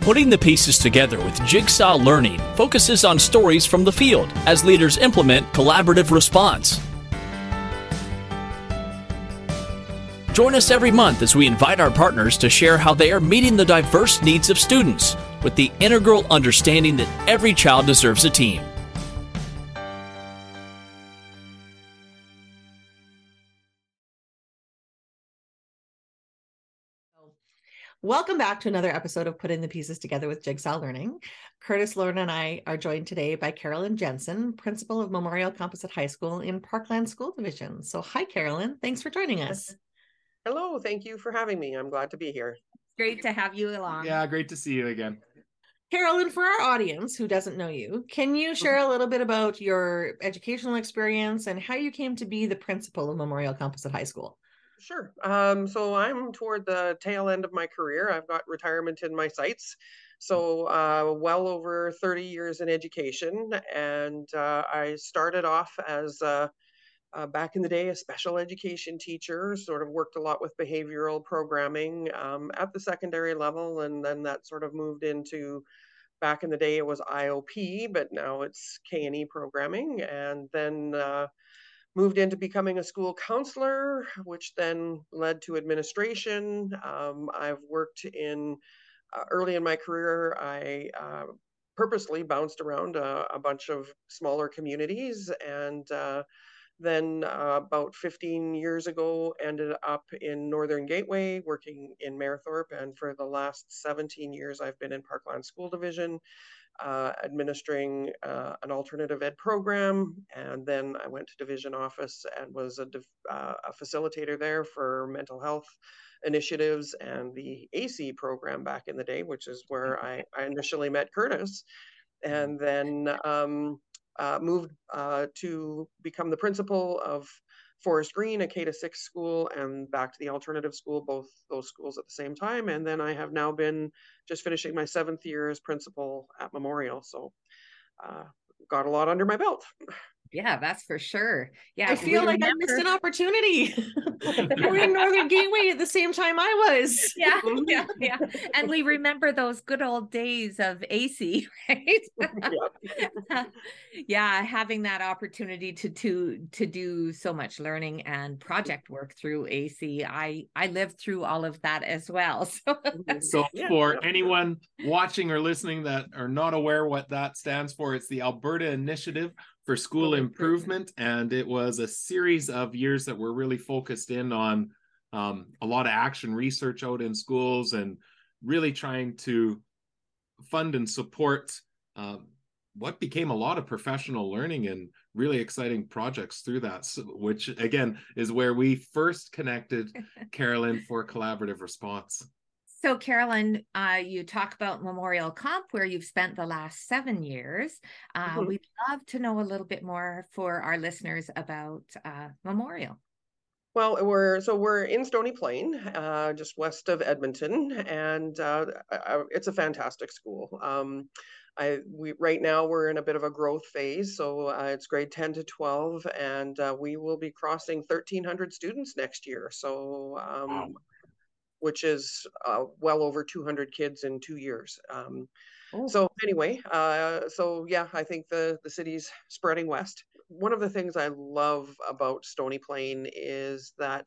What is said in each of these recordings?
Putting the pieces together with Jigsaw Learning focuses on stories from the field as leaders implement collaborative response. Join us every month as we invite our partners to share how they are meeting the diverse needs of students with the integral understanding that every child deserves a team. Welcome back to another episode of Putting the Pieces Together with Jigsaw Learning. Kurtis Lorna and I are joined today by Carolyn Jensen, principal of Memorial Composite High School in Parkland School Division. So, hi, Carolyn. Thanks for joining us. Hello. Thank you for having me. I'm glad to be here. Great to have you along. Yeah, great to see you again. Carolyn, for our audience who doesn't know you, can you share a little bit about your educational experience and how you came to be the principal of Memorial Composite High School? Sure. Um, so I'm toward the tail end of my career. I've got retirement in my sights. So, uh, well over 30 years in education. And uh, I started off as uh, back in the day a special education teacher, sort of worked a lot with behavioral programming um, at the secondary level. And then that sort of moved into back in the day it was IOP, but now it's K&E programming. And then uh, moved into becoming a school counselor, which then led to administration. Um, I've worked in uh, early in my career, I uh, purposely bounced around a, a, bunch of smaller communities and uh, then uh, about 15 years ago ended up in northern gateway working in Mayerthorpe and for the last 17 years i've been in parkland school division uh, administering uh, an alternative ed program. And then I went to division office and was a, uh, a, facilitator there for mental health initiatives and the AISI program back in the day, which is where mm-hmm. I, I initially met Kurtis. And then um, uh, moved uh, to become the principal of Forest Green, a K to six school, and back to the alternative school, both those schools at the same time. And then I have now been just finishing my seventh year as principal at Memorial. So uh, got a lot under my belt. Yeah, that's for sure. Yeah, I feel like remember... I missed an opportunity. We're in Northern Gateway at the same time I was. Yeah, yeah, yeah. And we remember those good old days of AISI, right? yeah. yeah, having that opportunity to to to do so much learning and project work through AISI. I I lived through all of that as well. So, so yeah. for anyone watching or listening that are not aware what that stands for, it's the Alberta Initiative for school improvement. And it was a series of years that were really focused in on um, a lot of action research out in schools and really trying to fund and support um, what became a lot of professional learning and really exciting projects through that, which again is where we first connected Carolyn for collaborative response. So, Carolyn, uh, you talk about Memorial Comp, where you've spent the last seven years. Uh, mm-hmm. We'd love to know a little bit more for our listeners about uh, Memorial. Well, we're so we're in Stony Plain, uh, just west of Edmonton, and uh, it's a fantastic school. Um, I we right now we're in a bit of a growth phase, so uh, it's grade ten to twelve, and uh, we will be crossing thirteen hundred students next year. So um, wow which is uh, well over 200 kids in two years. Um, oh. So anyway, uh, so yeah, I think the the city's spreading west. One of the things I love about Stony Plain is that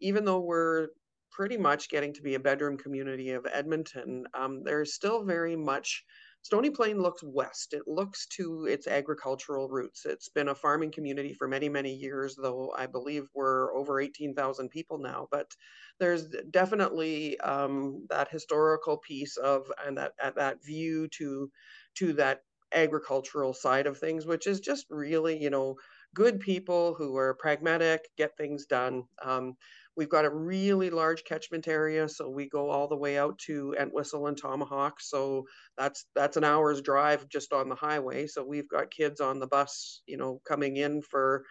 even though we're pretty much getting to be a bedroom community of Edmonton, um, there's still very much Stony Plain looks west. It looks to its agricultural roots. It's been a farming community for many, many years, though I believe we're over 18,000 people now. But there's definitely um, that historical piece of and that that view to to that agricultural side of things, which is just really, you know, good people who are pragmatic, get things done. Um, We've got a really large catchment area, so we go all the way out to Entwistle and Tomahawk. So that's that's an hour's drive just on the highway. So we've got kids on the bus, you know, coming in for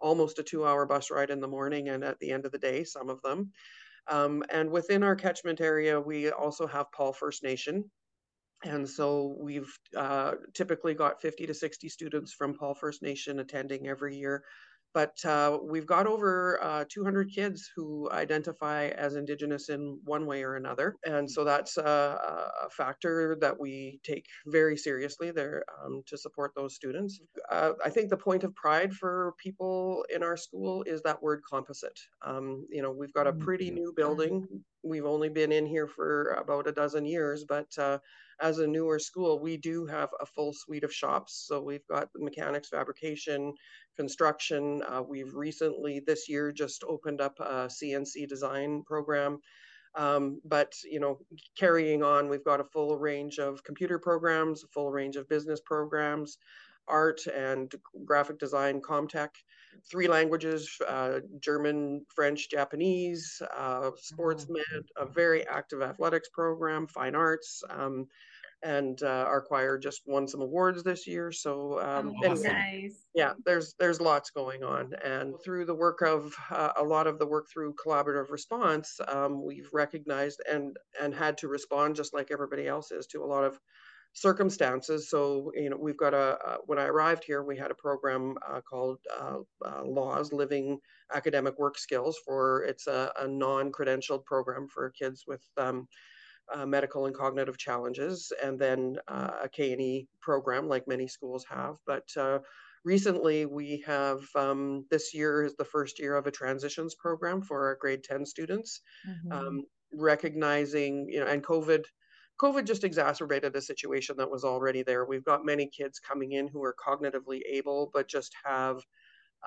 almost a two-hour bus ride in the morning and at the end of the day, some of them. Um, and within our catchment area, we also have Paul First Nation. And so we've uh, typically got 50 to 60 students from Paul First Nation attending every year but uh, we've got over uh, 200 kids who identify as Indigenous in one way or another. And so that's a, a factor that we take very seriously there um, to support those students. Uh, I think the point of pride for people in our school is that word composite. Um, you know, we've got a pretty mm-hmm. new building. We've only been in here for about a dozen years, but uh, as a newer school, we do have a full suite of shops. So we've got mechanics, fabrication, construction. Uh, we've recently this year just opened up a CNC design program. Um, but you know, carrying on, we've got a full range of computer programs, a full range of business programs, art and graphic design, comtech, three languages: uh, German, French, Japanese, uh, sports med, a very active athletics program, fine arts. Um, and uh, our choir just won some awards this year. So um, oh, and, nice. yeah, there's there's lots going on, and through the work of uh, a lot of the work through collaborative response, um, we've recognized and and had to respond just like everybody else is to a lot of circumstances. So you know we've got a uh, when I arrived here, we had a program uh, called uh, uh, Laws Living Academic Work Skills for it's a, a non-credentialed program for kids with um, uh, medical and cognitive challenges, and then uh, a K&E program like many schools have. But uh, recently, we have um, this year is the first year of a transitions program for our grade 10 students, mm-hmm. um, recognizing, you know, and COVID. COVID just exacerbated a situation that was already there. We've got many kids coming in who are cognitively able, but just have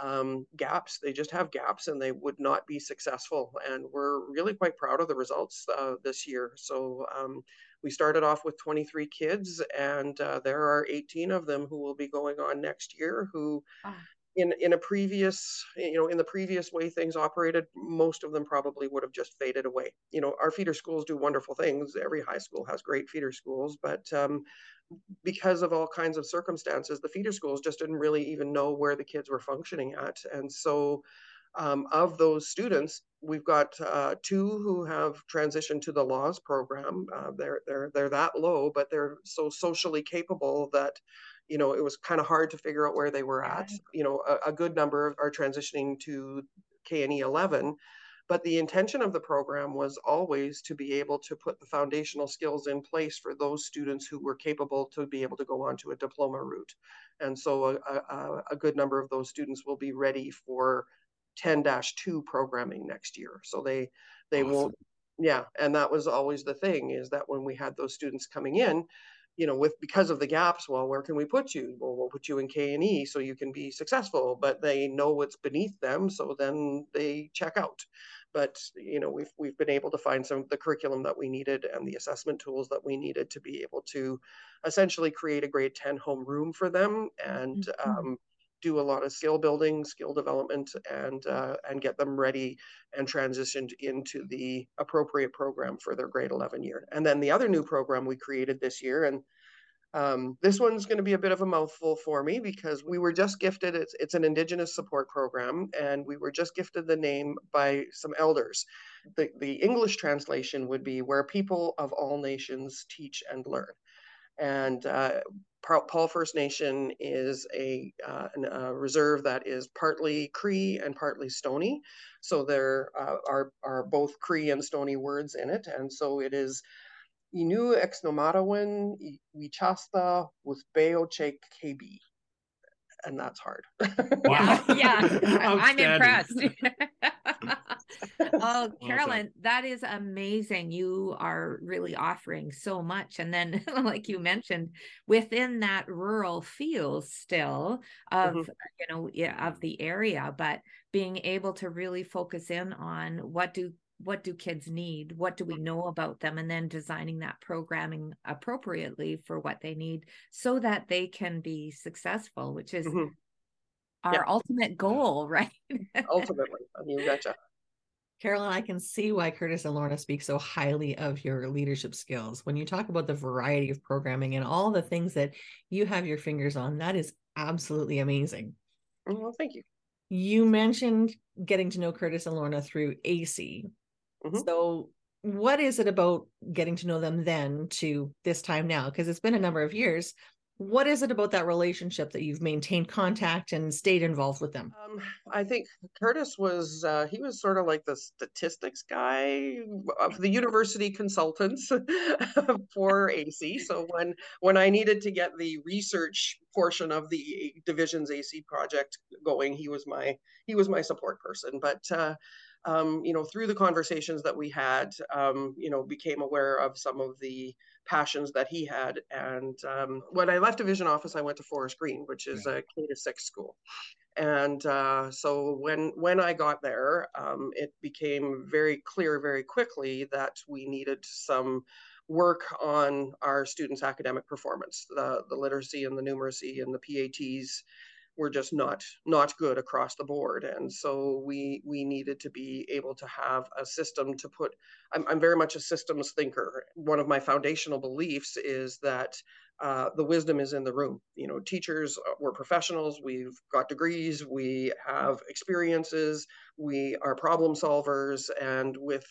um, gaps. They just have gaps and they would not be successful. And we're really quite proud of the results uh, this year. So um, we started off with 23 kids, and uh, there are 18 of them who will be going on next year who. Oh. In, in a previous you know in the previous way things operated most of them probably would have just faded away you know our feeder schools do wonderful things every high school has great feeder schools but um, because of all kinds of circumstances, the feeder schools just didn't really even know where the kids were functioning at. And so, um, of those students, we've got uh, two who have transitioned to the laws program. Uh, they're they're they're that low, but they're so socially capable that you know it was kind of hard to figure out where they were at. You know, a, a good number are transitioning to KNE 11 but the intention of the program was always to be able to put the foundational skills in place for those students who were capable to be able to go on to a diploma route. And so a, a, a good number of those students will be ready for 10-2 programming next year. So they they awesome. won't yeah, and that was always the thing is that when we had those students coming in, you know, with because of the gaps, well, where can we put you? Well, we'll put you in K and E so you can be successful. But they know what's beneath them, so then they check out. But you know, we've we've been able to find some of the curriculum that we needed and the assessment tools that we needed to be able to essentially create a grade 10 home room for them and mm-hmm. um, do a lot of skill building, skill development, and uh, and get them ready and transitioned into the appropriate program for their grade 11 year. And then the other new program we created this year, and um, this one's going to be a bit of a mouthful for me because we were just gifted. It's it's an Indigenous support program, and we were just gifted the name by some elders. The the English translation would be where people of all nations teach and learn. And uh, Paul First Nation is a, uh, a, reserve that is partly Cree and partly Stony. So there uh, are, are both Cree and Stony words in it. And so it is Inu Exnomatawin Wichasta with KB. And that's hard. Wow. yeah, I'm impressed. oh, Carolyn, that is amazing. You are really offering so much. And then, like you mentioned, within that rural feel still of, mm-hmm. you know, yeah, of the area, but being able to really focus in on what do what do kids need what do we know about them and then designing that programming appropriately for what they need so that they can be successful which is mm-hmm. our yeah. ultimate goal right ultimately i mean betcha Carolyn, I can see why Kurtis and Lorna speak so highly of your leadership skills. When you talk about the variety of programming and all the things that you have your fingers on, that is absolutely amazing. Well, thank you. You mentioned getting to know Kurtis and Lorna through AISI. Mm-hmm. So, what is it about getting to know them then to this time now? Because it's been a number of years. what is it about that relationship that you've maintained contact and stayed involved with them um, i think Kurtis was uh, he was sort of like the statistics guy of the university consultants for AISI so when when i needed to get the research portion of the division's AISI project going he was my he was my support person but uh, um, you know, through the conversations that we had, um, you know, became aware of some of the passions that he had. And um, when I left division office, I went to Forest Green, which is a K to six school. And uh, so when when I got there, um, it became very clear very quickly that we needed some work on our students' academic performance, the the literacy and the numeracy and the PATs were just not not good across the board and so we we needed to be able to have a system to put i'm, I'm very much a systems thinker. One of my foundational beliefs is that uh, the wisdom is in the room. You know teachers uh, we're professionals we've got degrees we have experiences we are problem solvers and with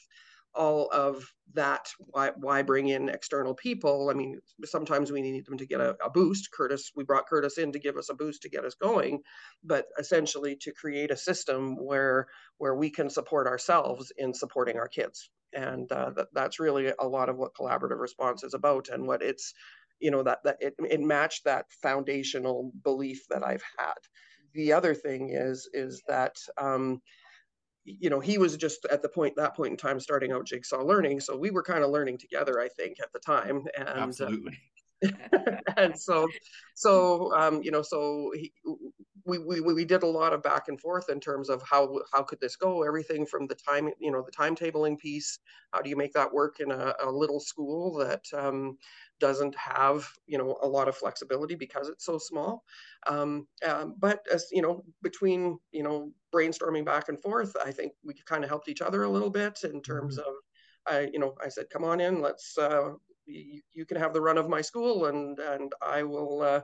all of that why why bring in external people? I mean sometimes we need them to get a, a, boost. Kurtis we brought Kurtis in to give us a boost to get us going but essentially to create a system where where we can support ourselves in supporting our kids. And uh, that, that's really a lot of what collaborative response is about and what it's you know that that it, it matched that foundational belief that i've had. The other thing is is that um, you know he was just at the point that point in time starting out jigsaw learning so we were kind of learning together i think at the time and uh, absolutely. uh, and so so um you know so he, we, we we did a lot of back and forth in terms of how how could this go everything from the time you know the timetabling piece how do you make that work in a, a little school that um, doesn't have you know a lot of flexibility because it's so small um, um, but as you know between you know brainstorming back and forth i think we kind of helped each other a little bit in terms mm-hmm. of i you know i said come on in let's uh, you, you can have the run of my school and and i will uh,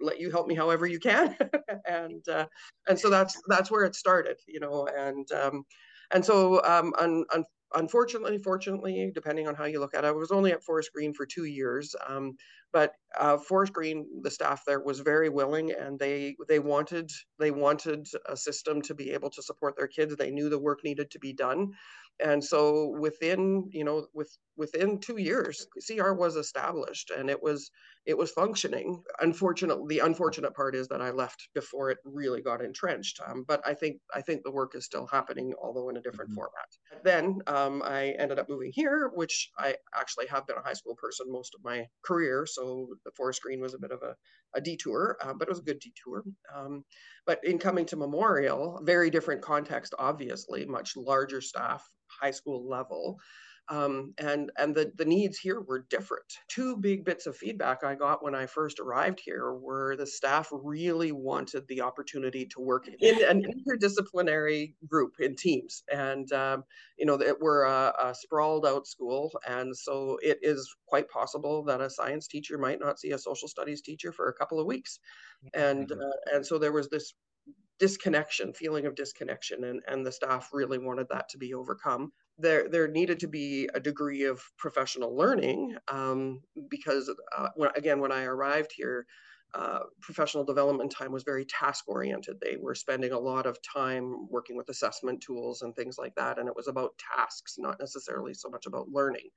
let you help me however you can and uh, and so that's that's where it started you know and um, and so um, un, un, unfortunately, fortunately, depending on how you look at it, I was only at Forest Green for two years. Um, but uh, Forest Green, the staff there was very willing, and they they wanted they wanted a system to be able to support their kids. They knew the work needed to be done, and so within you know with within two years, CR was established, and it was it was functioning. Unfortunately, the unfortunate part is that I left before it really got entrenched. Um, but I think I think the work is still happening, although in a different mm-hmm. format. Then um, I ended up moving here, which I actually have been a high school person most of my career. So the Forest Green was a bit of a, a detour, uh, but it was a good detour. Um, but in coming to Memorial, very different context, obviously, much larger staff, high school level. Um, and and the, the needs here were different. Two big bits of feedback I got when I first arrived here were the staff really wanted the opportunity to work in an interdisciplinary group in teams, and um, you know that we're a, a, sprawled out school, and so it is quite possible that a science teacher might not see a social studies teacher for a couple of weeks, and uh, and so there was this disconnection feeling of disconnection and, and the staff really wanted that to be overcome there there needed to be a degree of professional learning um, because uh, when, again when I arrived here, uh, professional development time was very task oriented. They were spending a lot of time working with assessment tools and things like that, and it was about tasks, not necessarily so much about learning.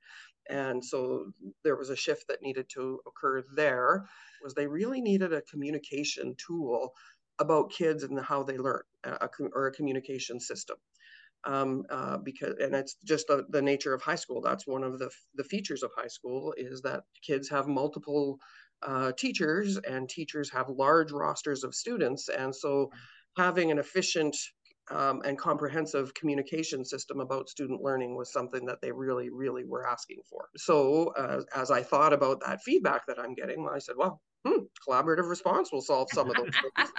And so there was a shift that needed to occur there. Was they really needed a communication tool about kids and how they learn, a, or a communication system um, uh, because and it's just the, the nature of high school. That's one of the the features of high school is that kids have multiple uh, teachers and teachers have large rosters of students, and so having an efficient um, and comprehensive communication system about student learning was something that they really, really were asking for. So, uh, as I thought about that feedback that I'm getting, I said, well, hmm, collaborative response will solve some of those things.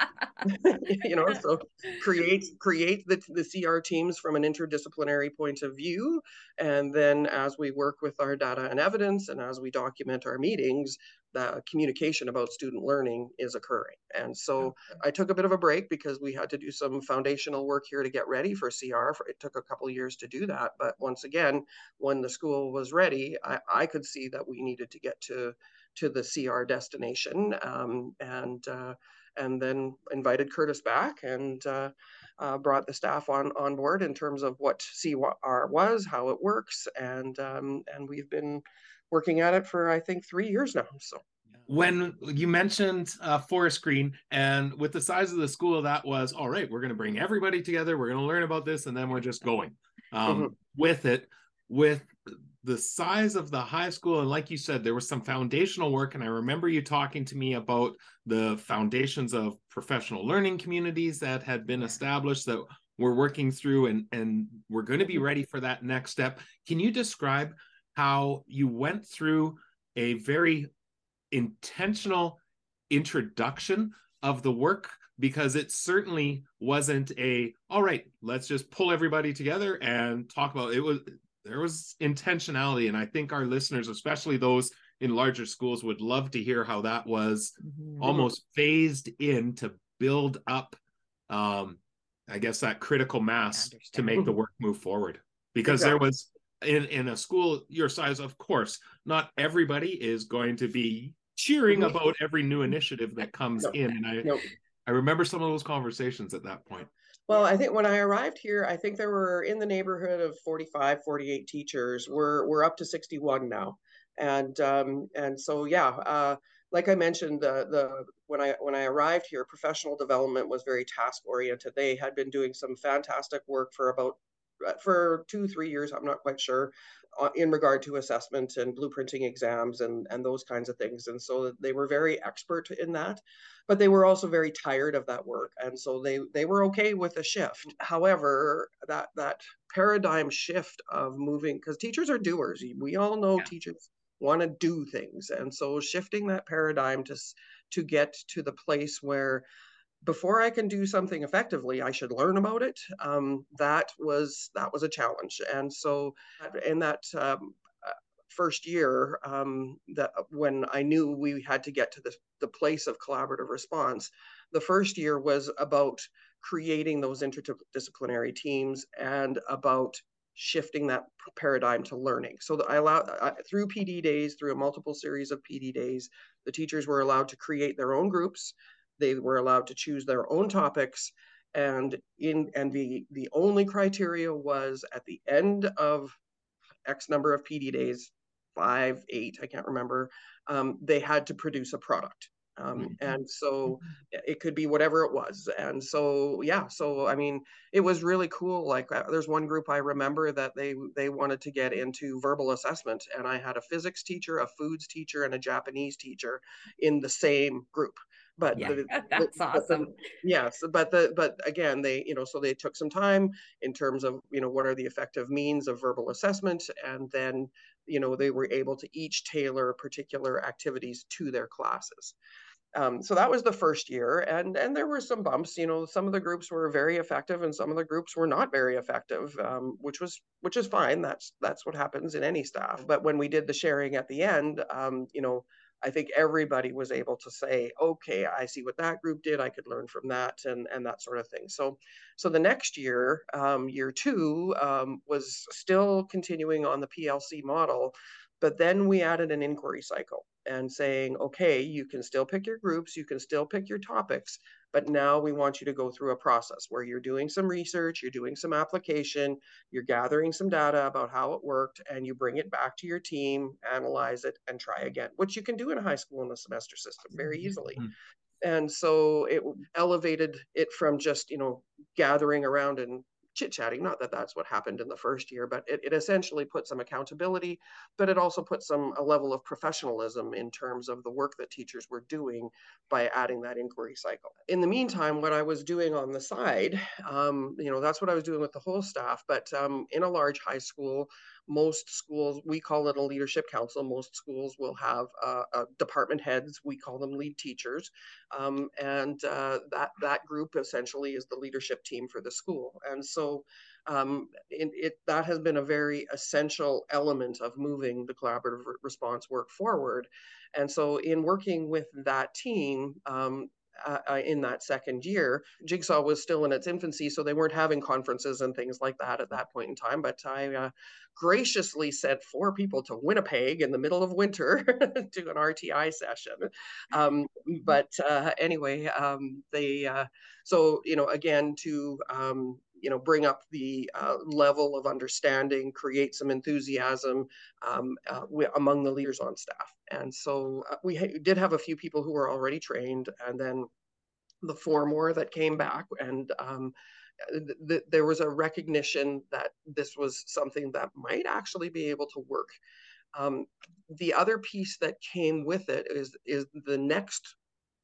you know, so create create the, the CR teams from an interdisciplinary point of view. And then as we work with our data and evidence and as we document our meetings, the communication about student learning is occurring. And so I took a bit of a break because we had to do some foundational work here to get ready for CR. It took a couple of years to do that. But once again, when the school was ready, I, I could see that we needed to get to to the CR destination, um, and uh, and then invited Kurtis back and uh, uh, brought the staff on on board in terms of what CR was, how it works, and um, and we've been working at it for I think three years now. So when you mentioned uh, Forest Green and with the size of the school, that was all right. We're going to bring everybody together. We're going to learn about this, and then we're just going um, mm-hmm. with it. With the size of the high school, and like you said, there was some foundational work. And I remember you talking to me about the foundations of professional learning communities that had been established that we're working through, and and we're going to be mm-hmm. ready for that next step. Can you describe how you went through a very intentional introduction of the work because it certainly wasn't a all right let's just pull everybody together and talk about it was there was intentionality and i think our listeners especially those in larger schools would love to hear how that was mm-hmm. almost phased in to build up um i guess that critical mass to make the work move forward because exactly. there was in in a school your size of course not everybody is going to be cheering mm-hmm. about every new initiative that comes no, in and i no. i remember some of those conversations at that point well i think when i arrived here i think there were in the neighborhood of 45 48 teachers we're we're up to 61 now and um and so yeah uh like I mentioned, the the when I when I arrived here, professional development was very task oriented. They had been doing some fantastic work for about uh, for two three years. I'm not quite sure Uh, in regard to assessment and blueprinting exams and and those kinds of things and so they were very expert in that but they were also very tired of that work and so they they were okay with a shift however that that paradigm shift of moving because teachers are doers we all know yeah. teachers want to do things and so shifting that paradigm to to get to the place where before I can do something effectively, I should learn about it. Um, that was that was a challenge, and so in that um, uh, first year, um, that when I knew we had to get to the the place of collaborative response, the first year was about creating those interdisciplinary teams and about shifting that paradigm to learning. So I allowed through PD days, through a multiple series of PD days, the teachers were allowed to create their own groups they were allowed to choose their own topics. And in and the the only criteria was at the end of x number of pd days five eight i can't remember um, they had to produce a product. Um, mm-hmm. and so mm-hmm. it could be whatever it was. And so yeah so i mean it was really cool. Like uh, there's one group i remember that they they wanted to get into verbal assessment. And i had a physics teacher a foods teacher and a japanese teacher in the same group but yeah, the, that's the, awesome. the, yes but the but again they you know so they took some time in terms of you know what are the effective means of verbal assessment and then you know they were able to each tailor particular activities to their classes. Um, so that was the first year and and there were some bumps you know some of the groups were very effective and some of the groups were not very effective um, which was which is fine that's that's what happens in any staff but when we did the sharing at the end um, you know I think everybody was able to say, okay, I see what that group did. I could learn from that and, and that sort of thing. So, so the next year, um, year two, um, was still continuing on the PLC model, but then we added an inquiry cycle and saying, okay, you can still pick your groups, you can still pick your topics, but now we want you to go through a process where you're doing some research, you're doing some application, you're gathering some data about how it worked, and you bring it back to your team, analyze it, and try again, which you can do in a high school in the semester system very easily. Mm-hmm. And so it elevated it from just, you know, gathering around and chit chatting. Not that that's what happened in the first year, but it, it essentially put some accountability, but it also put some a level of professionalism in terms of the work that teachers were doing by adding that inquiry cycle. In the meantime, what I was doing on the side, um, you know, that's what I was doing with the whole staff. But um, in a large high school, most schools we call it a leadership council most schools will have uh, uh, department heads we call them lead teachers um, and uh, that that group essentially is the leadership team for the school and so um, it, it, that has been a very essential element of moving the collaborative response work forward and so in working with that team um, uh, uh, in that second year. Jigsaw was still in its infancy, so they weren't having conferences and things like that at that point in time. But I uh, graciously sent four people to Winnipeg in the middle of winter to an RTI session. Um, but uh, anyway, um, they uh, so you know again to um, you know bring up the uh, level of understanding create some enthusiasm um, uh, among the leaders on staff. And so uh, we ha- did have a few people who were already trained and then the four more that came back and um, th- th- there was a recognition that this was something that might actually be able to work. Um, the other piece that came with it is is the next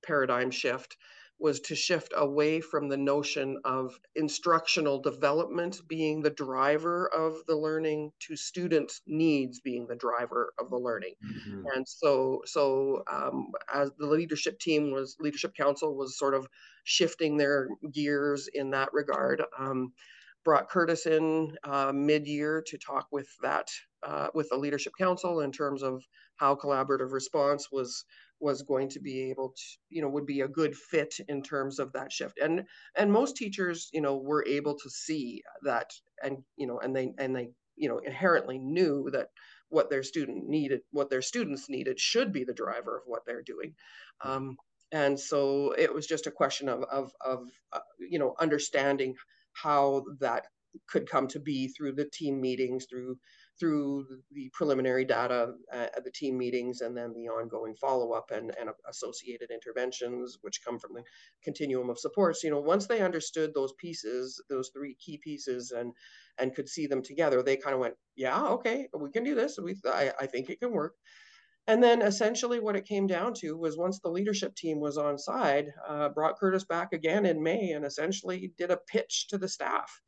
paradigm shift was to shift away from the notion of instructional development being the driver of the learning to student needs being the driver of the learning mm-hmm. and so so um, as the leadership team was leadership council was sort of shifting their gears in that regard um, brought Kurtis in uh, mid-year to talk with that uh, with the leadership council in terms of how collaborative response was was going to be able to you know would be a good fit in terms of that shift. And and most teachers you know were able to see that and you know and they and they you know inherently knew that what their student needed what their students needed should be the driver of what they're doing. Um, and so it was just a question of of, of uh, you know understanding how that could come to be through the team meetings through through the preliminary data at the team meetings and then the ongoing follow-up and, and associated interventions which come from the continuum of supports. You know once they understood those pieces those three key pieces and and could see them together they kind of went yeah okay we can do this. We I, I think it can work. And then essentially what it came down to was once the leadership team was on side uh, brought Kurtis back again in may and essentially did a pitch to the staff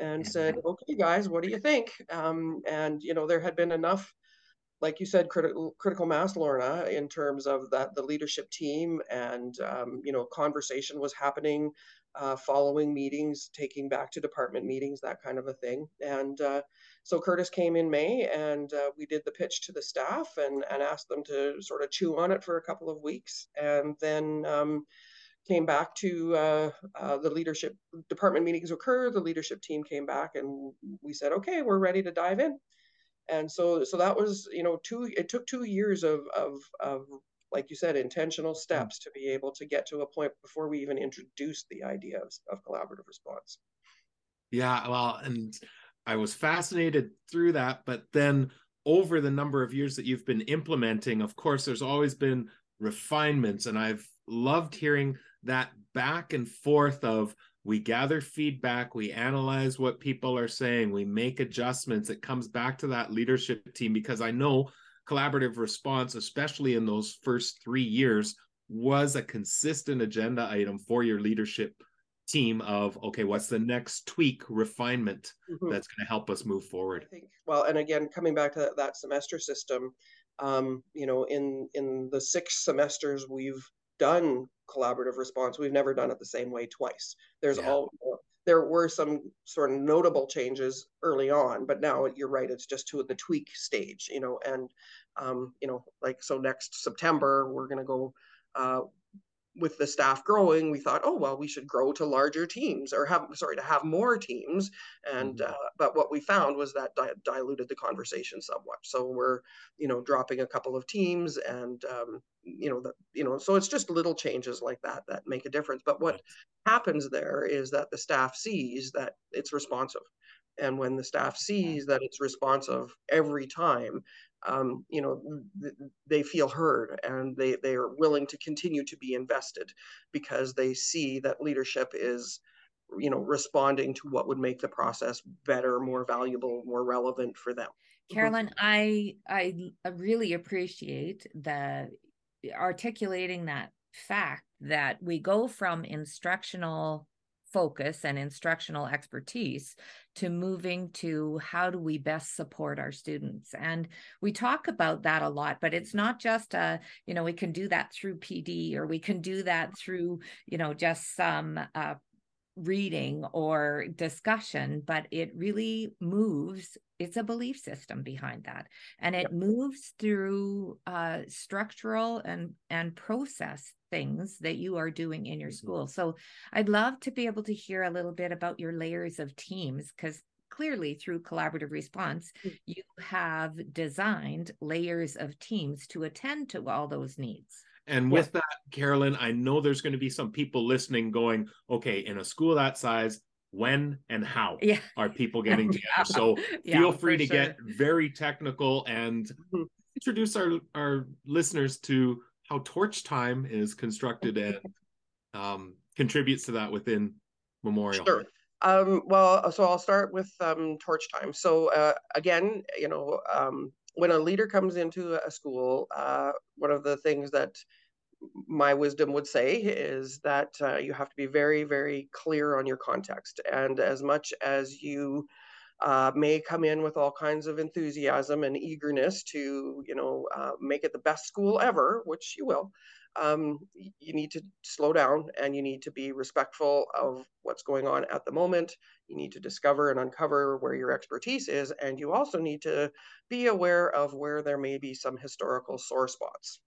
and said, "Okay, guys, what do you think?" Um, and you know, there had been enough, like you said, critical critical mass, Lorna, in terms of that the leadership team, and um, you know, conversation was happening, uh, following meetings, taking back to department meetings, that kind of a thing. And uh, so Kurtis came in May, and uh, we did the pitch to the staff, and and asked them to sort of chew on it for a couple of weeks, and then. Um, came back to uh, uh, the leadership department meetings occur. The leadership team came back, and we said, "Okay, we're ready to dive in." And so, so that was, you know, two. It took two years of of of like you said, intentional mm. steps to be able to get to a point before we even introduced the idea of, of collaborative response. Yeah, well, and I was fascinated through that, but then over the number of years that you've been implementing, of course, there's always been refinements, and I've loved hearing that back and forth of we gather feedback, we analyze what people are saying, we make adjustments. It comes back to that leadership team because I know collaborative response, especially in those first three years, was a consistent agenda item for your leadership team of okay what's the next tweak refinement mm-hmm. that's going to help us move forward I think, well and again coming back to that, that semester system um, you know in in the six semesters we've done collaborative response. We've never done it the same way twice. There's yeah. all there were some sort of notable changes early on, but now you're right. It's just to the tweak stage, you know, and um, you know, like so next September we're going to go uh, with the staff growing, we thought, oh well, we should grow to larger teams or have sorry to have more teams. And mm-hmm. uh, but what we found was that di- diluted the conversation somewhat. So we're you know dropping a couple of teams, and um, you know you know so it's just little changes like that that make a difference. But what happens there is that the staff sees that it's responsive. And when the staff sees that it's responsive every time, um, you know, th- they feel heard and they, they are willing to continue to be invested because they see that leadership is, you know, responding to what would make the process better, more valuable, more relevant for them. Mm-hmm. Carolyn, I I really appreciate the articulating that fact that we go from instructional focus and instructional expertise to moving to how do we best support our students. And we talk about that a lot but it's not just a you know we can do that through pd or we can do that through you know just some uh, reading or discussion, but it really moves. It's a belief system behind that, and it yep. moves through uh, structural and and process things that you are doing in your mm-hmm. school. So I'd love to be able to hear a little bit about your layers of teams because clearly through collaborative response, mm. you have designed layers of teams to attend to all those needs. And with yeah. that, Carolyn, I know there's going to be some people listening going, okay, in a school that size, when and how yeah. are people getting together? yeah. So feel free to sure. get very technical and mm-hmm. introduce our, our listeners to how torch time is constructed and um, contributes to that within Memorial. Sure. Um, well, so I'll start with um, torch time. So uh, again, you know, um, when a leader comes into a school, uh, one of the things that my wisdom would say is that uh, you have to be very, very clear on your context. And as much as you uh, may come in with all kinds of enthusiasm and eagerness to, you know, uh, make it the best school ever, which you will, um, you need to slow down and you need to be respectful of what's going on at the moment. You need to discover and uncover where your expertise is, and you also need to be aware of where there may be some historical sore spots.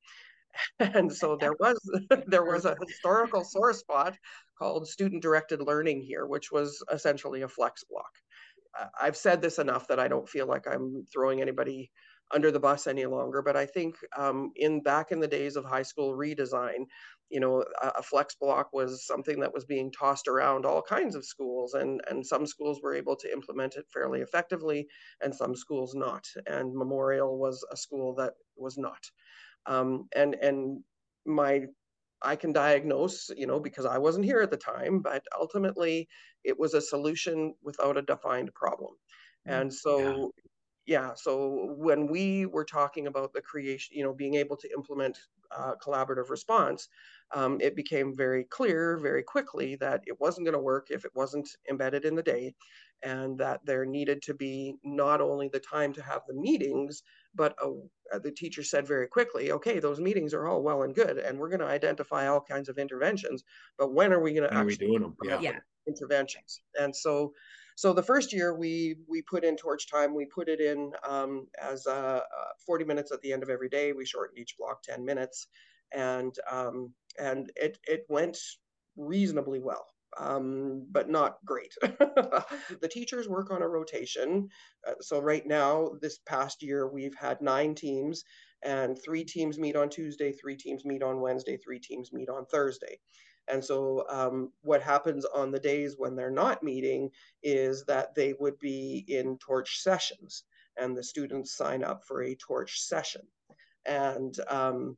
And so there was there was a historical sore spot called student directed learning here, which was essentially a flex block. I've said this enough that I don't feel like I'm throwing anybody under the bus any longer. But I think um, in back in the days of high school redesign, you know, a, a, flex block was something that was being tossed around all kinds of schools, and and some schools were able to implement it fairly effectively, and some schools not. And Memorial was a school that was not. Um, and and my I can diagnose, you know, because I wasn't here at the time, but ultimately it was a solution without a defined problem. Mm, and so yeah so when we were talking about the creation you know being able to implement uh, collaborative response um, it became very clear very quickly that it wasn't going to work if it wasn't embedded in the day and that there needed to be not only the time to have the meetings but uh, the teacher said very quickly okay those meetings are all well and good and we're going to identify all kinds of interventions but when are we going to actually doing them yeah. yeah interventions and so so the first year we we put in torch time. We put it in um, as uh, uh, 40 minutes at the end of every day. We shortened each block 10 minutes, and um, and it it went reasonably well. Um, but not great. the teachers work on a rotation. Uh, so right now, this past year, we've had nine teams, and three teams meet on Tuesday, three teams meet on Wednesday, three teams meet on Thursday. And so, um, what happens on the days when they're not meeting is that they would be in torch sessions, and the students sign up for a torch session. And um,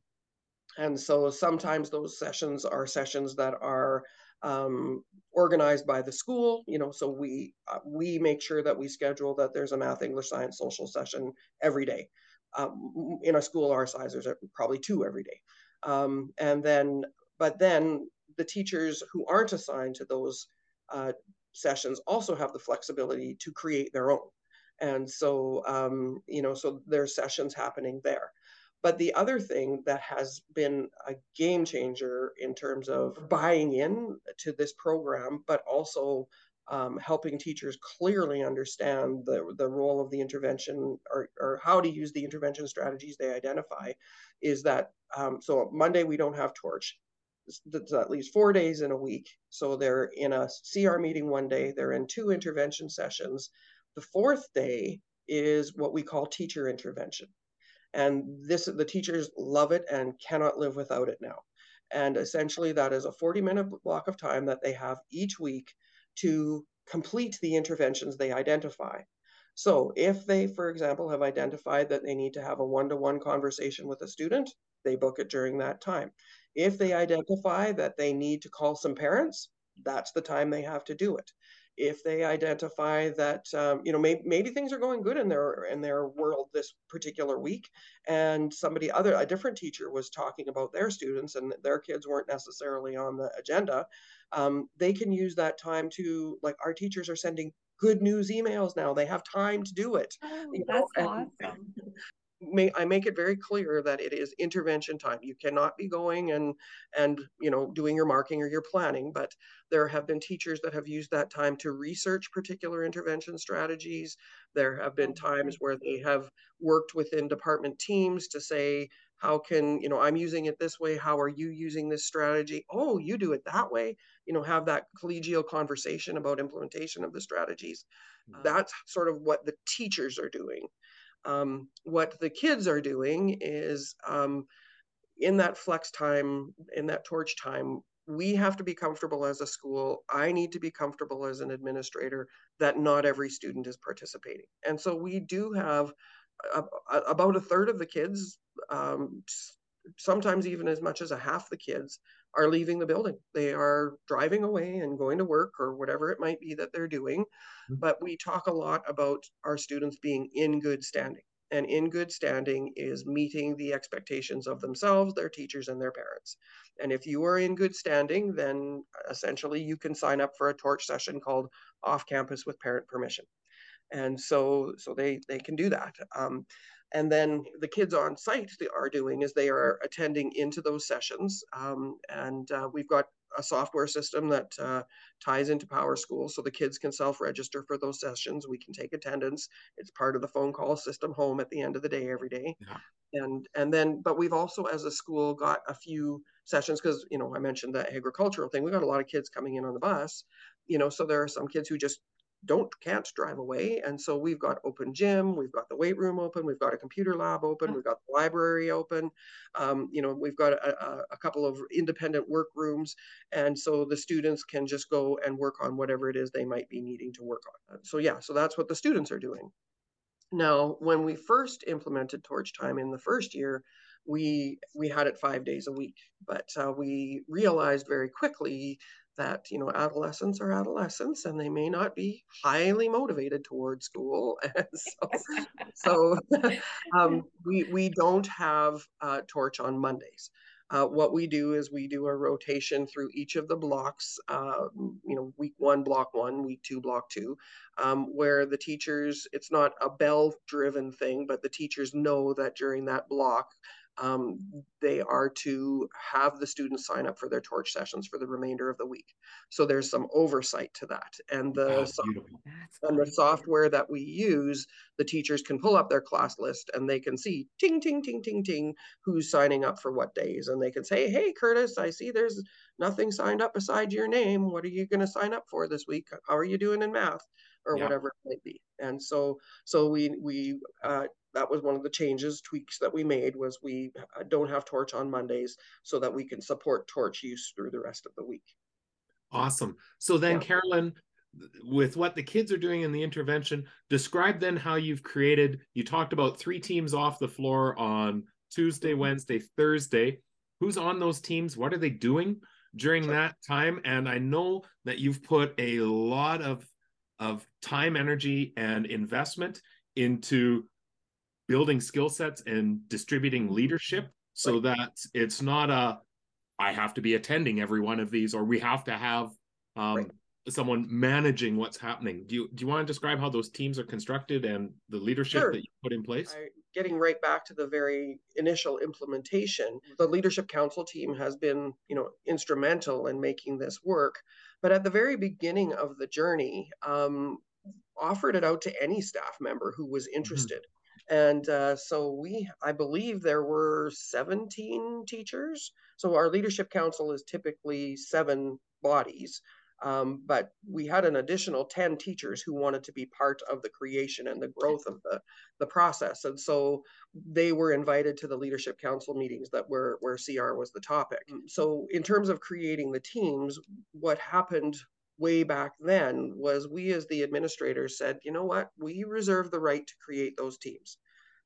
and so sometimes those sessions are sessions that are um, organized by the school. You know, so we uh, we make sure that we schedule that there's a math, English, science, social session every day. Um, in a school our size, there's probably two every day. Um, and then, but then the teachers who aren't assigned to those uh, sessions also have the flexibility to create their own. And so, um, you know, so there's sessions happening there. But the other thing that has been a game changer in terms of buying in to this program, but also um, helping teachers clearly understand the, the role of the intervention or, or how to use the intervention strategies they identify is that um, so Monday we don't have torch that's at least four days in a week. So they're in a CR meeting one day, they're in two intervention sessions. The fourth day is what we call teacher intervention. And this the teachers love it and cannot live without it now. And essentially that is a 40 minute block of time that they have each week to complete the interventions they identify. So if they, for example, have identified that they need to have a one-to-one conversation with a student, they book it during that time. If they identify that they need to call some parents, that's the time they have to do it. If they identify that um, you know maybe, maybe things are going good in their in their world this particular week, and somebody other a different teacher was talking about their students and their kids weren't necessarily on the agenda, um, they can use that time to like our teachers are sending good news emails now. They have time to do it. Oh, that's know, awesome I make it very clear that it is intervention time. You cannot be going and and you know doing your marking or your planning, but there have been teachers that have used that time to research particular intervention strategies. There have been times where they have worked within department teams to say, how can you know i'm using it this way how are you using this strategy oh you do it that way you know have that collegial conversation about implementation of the strategies mm-hmm. that's sort of what the teachers are doing um, what the kids are doing is um, in that flex time in that torch time we have to be comfortable as a school. I need to be comfortable as an administrator that not every student is participating. And so we do have a, a, about a third of the kids um, sometimes even as much as a half the kids are leaving the building. They are driving away and going to work or whatever it might be that they're doing. Mm-hmm. But we talk a lot about our students being in good standing. And in good standing is meeting the expectations of themselves, their teachers, and their parents. And if you are in good standing, then essentially you can sign up for a torch session called Off Campus with Parent Permission. And so, so they they can do that. Um, and then the kids on site they are doing is they are attending into those sessions. Um, and uh, we've got a software system that uh, ties into PowerSchool so the kids can self-register for those sessions. We can take attendance. It's part of the phone call system home at the end of the day every day. Yeah. And and then, but we've also as a school got a few sessions because you know I mentioned that agricultural thing. We got a lot of kids coming in on the bus, you know, so there are some kids who just don't can't drive away and so we've got open gym we've got the weight room open we've got a computer lab open we've got the library open um, you know we've got a, a, couple of independent work rooms and so the students can just go and work on whatever it is they might be needing to work on so yeah so that's what the students are doing. Now when we first implemented torch time in the first year we we had it five days a week but uh, we realized very quickly that you know adolescents are adolescents and they may not be highly motivated towards school. And so, so um, we we don't have uh, torch on mondays. Uh, what we do is we do a rotation through each of the blocks uh, you know week one block one week two block two um, where the teachers it's not a bell driven thing but the teachers know that during that block um, they are to have the students sign up for their torch sessions for the remainder of the week. So there's some oversight to that. And the, so- and the software that we use, the teachers can pull up their class list and they can see ting, ting, ting, ting, ting, who's signing up for what days. And they can say, hey, Kurtis, I see there's nothing signed up beside your name. What are you going to sign up for this week? How are you doing in math? Or yeah. whatever it might be. And so, so we, we, uh, that was one of the changes tweaks that we made was we uh, don't have torch on mondays so that we can support torch use through the rest of the week awesome so then yeah. carolyn with what the kids are doing in the intervention describe then how you've created you talked about three teams off the floor on tuesday mm-hmm. wednesday thursday who's on those teams what are they doing during sure. that time and i know that you've put a lot of of time energy and investment into building skill sets and distributing leadership so right. that it's not a I have to be attending every one of these or we have to have um, right. someone managing what's happening. Do you do you want to describe how those teams are constructed and the leadership sure. that you put in place? I, getting right back to the very initial implementation, the leadership council team has been, you know, instrumental in making this work. But at the very beginning of the journey, um, offered it out to any staff member who was mm-hmm. interested. Mm-hmm. And uh, so we, I believe there were 17 teachers. So our leadership council is typically seven bodies. Um, but we had an additional 10 teachers who wanted to be part of the creation and the growth of the, the process. And so they were invited to the leadership council meetings that were where CR was the topic. So in terms of creating the teams, what happened way back then was we as the administrators said, you know what, we reserve the right to create those teams.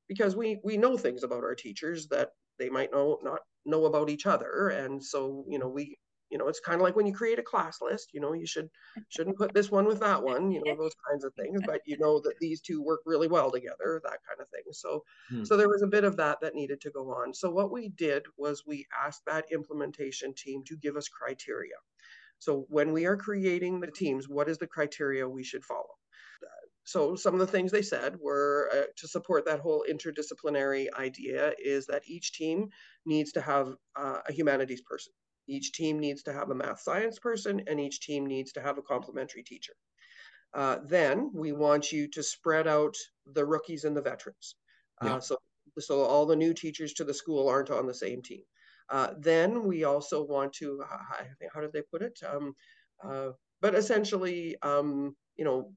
Because we we know things about our teachers that they might know not know about each other and so you know we you know it's kind of like when you create a class list you know you should shouldn't put this one with that one you know those kinds of things but you know that these two work really well together that kind of thing so hmm. so there was a bit of that that needed to go on. So what we did was we asked that implementation team to give us criteria so when we are creating the teams, what is the criteria we should follow? so some of the things they said were uh, to support that whole interdisciplinary idea is that each team needs to have uh, a humanities person each team needs to have a math science person and each team needs to have a complementary teacher uh, then we want you to spread out the rookies and the veterans uh, yeah. so so all the new teachers to the school aren't on the same team uh, then we also want to how did they put it um, uh, but essentially um, you know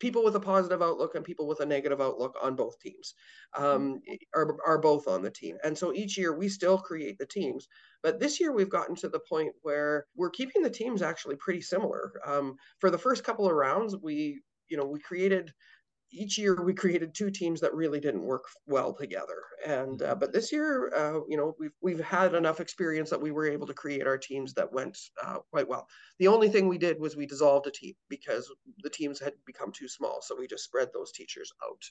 people with a positive outlook and people with a negative outlook on both teams um, mm-hmm. are, are both on the team. And so each year we still create the teams. But this year we've gotten to the point where we're keeping the teams actually pretty similar. Um, for the first couple of rounds, we you know we created each year we created two teams that really didn't work well together and uh, mm-hmm. but this year uh, you know we've we've had enough experience that we were able to create our teams that went uh, quite well. The only thing we did was we dissolved a team because the teams had become too small so we just spread those teachers out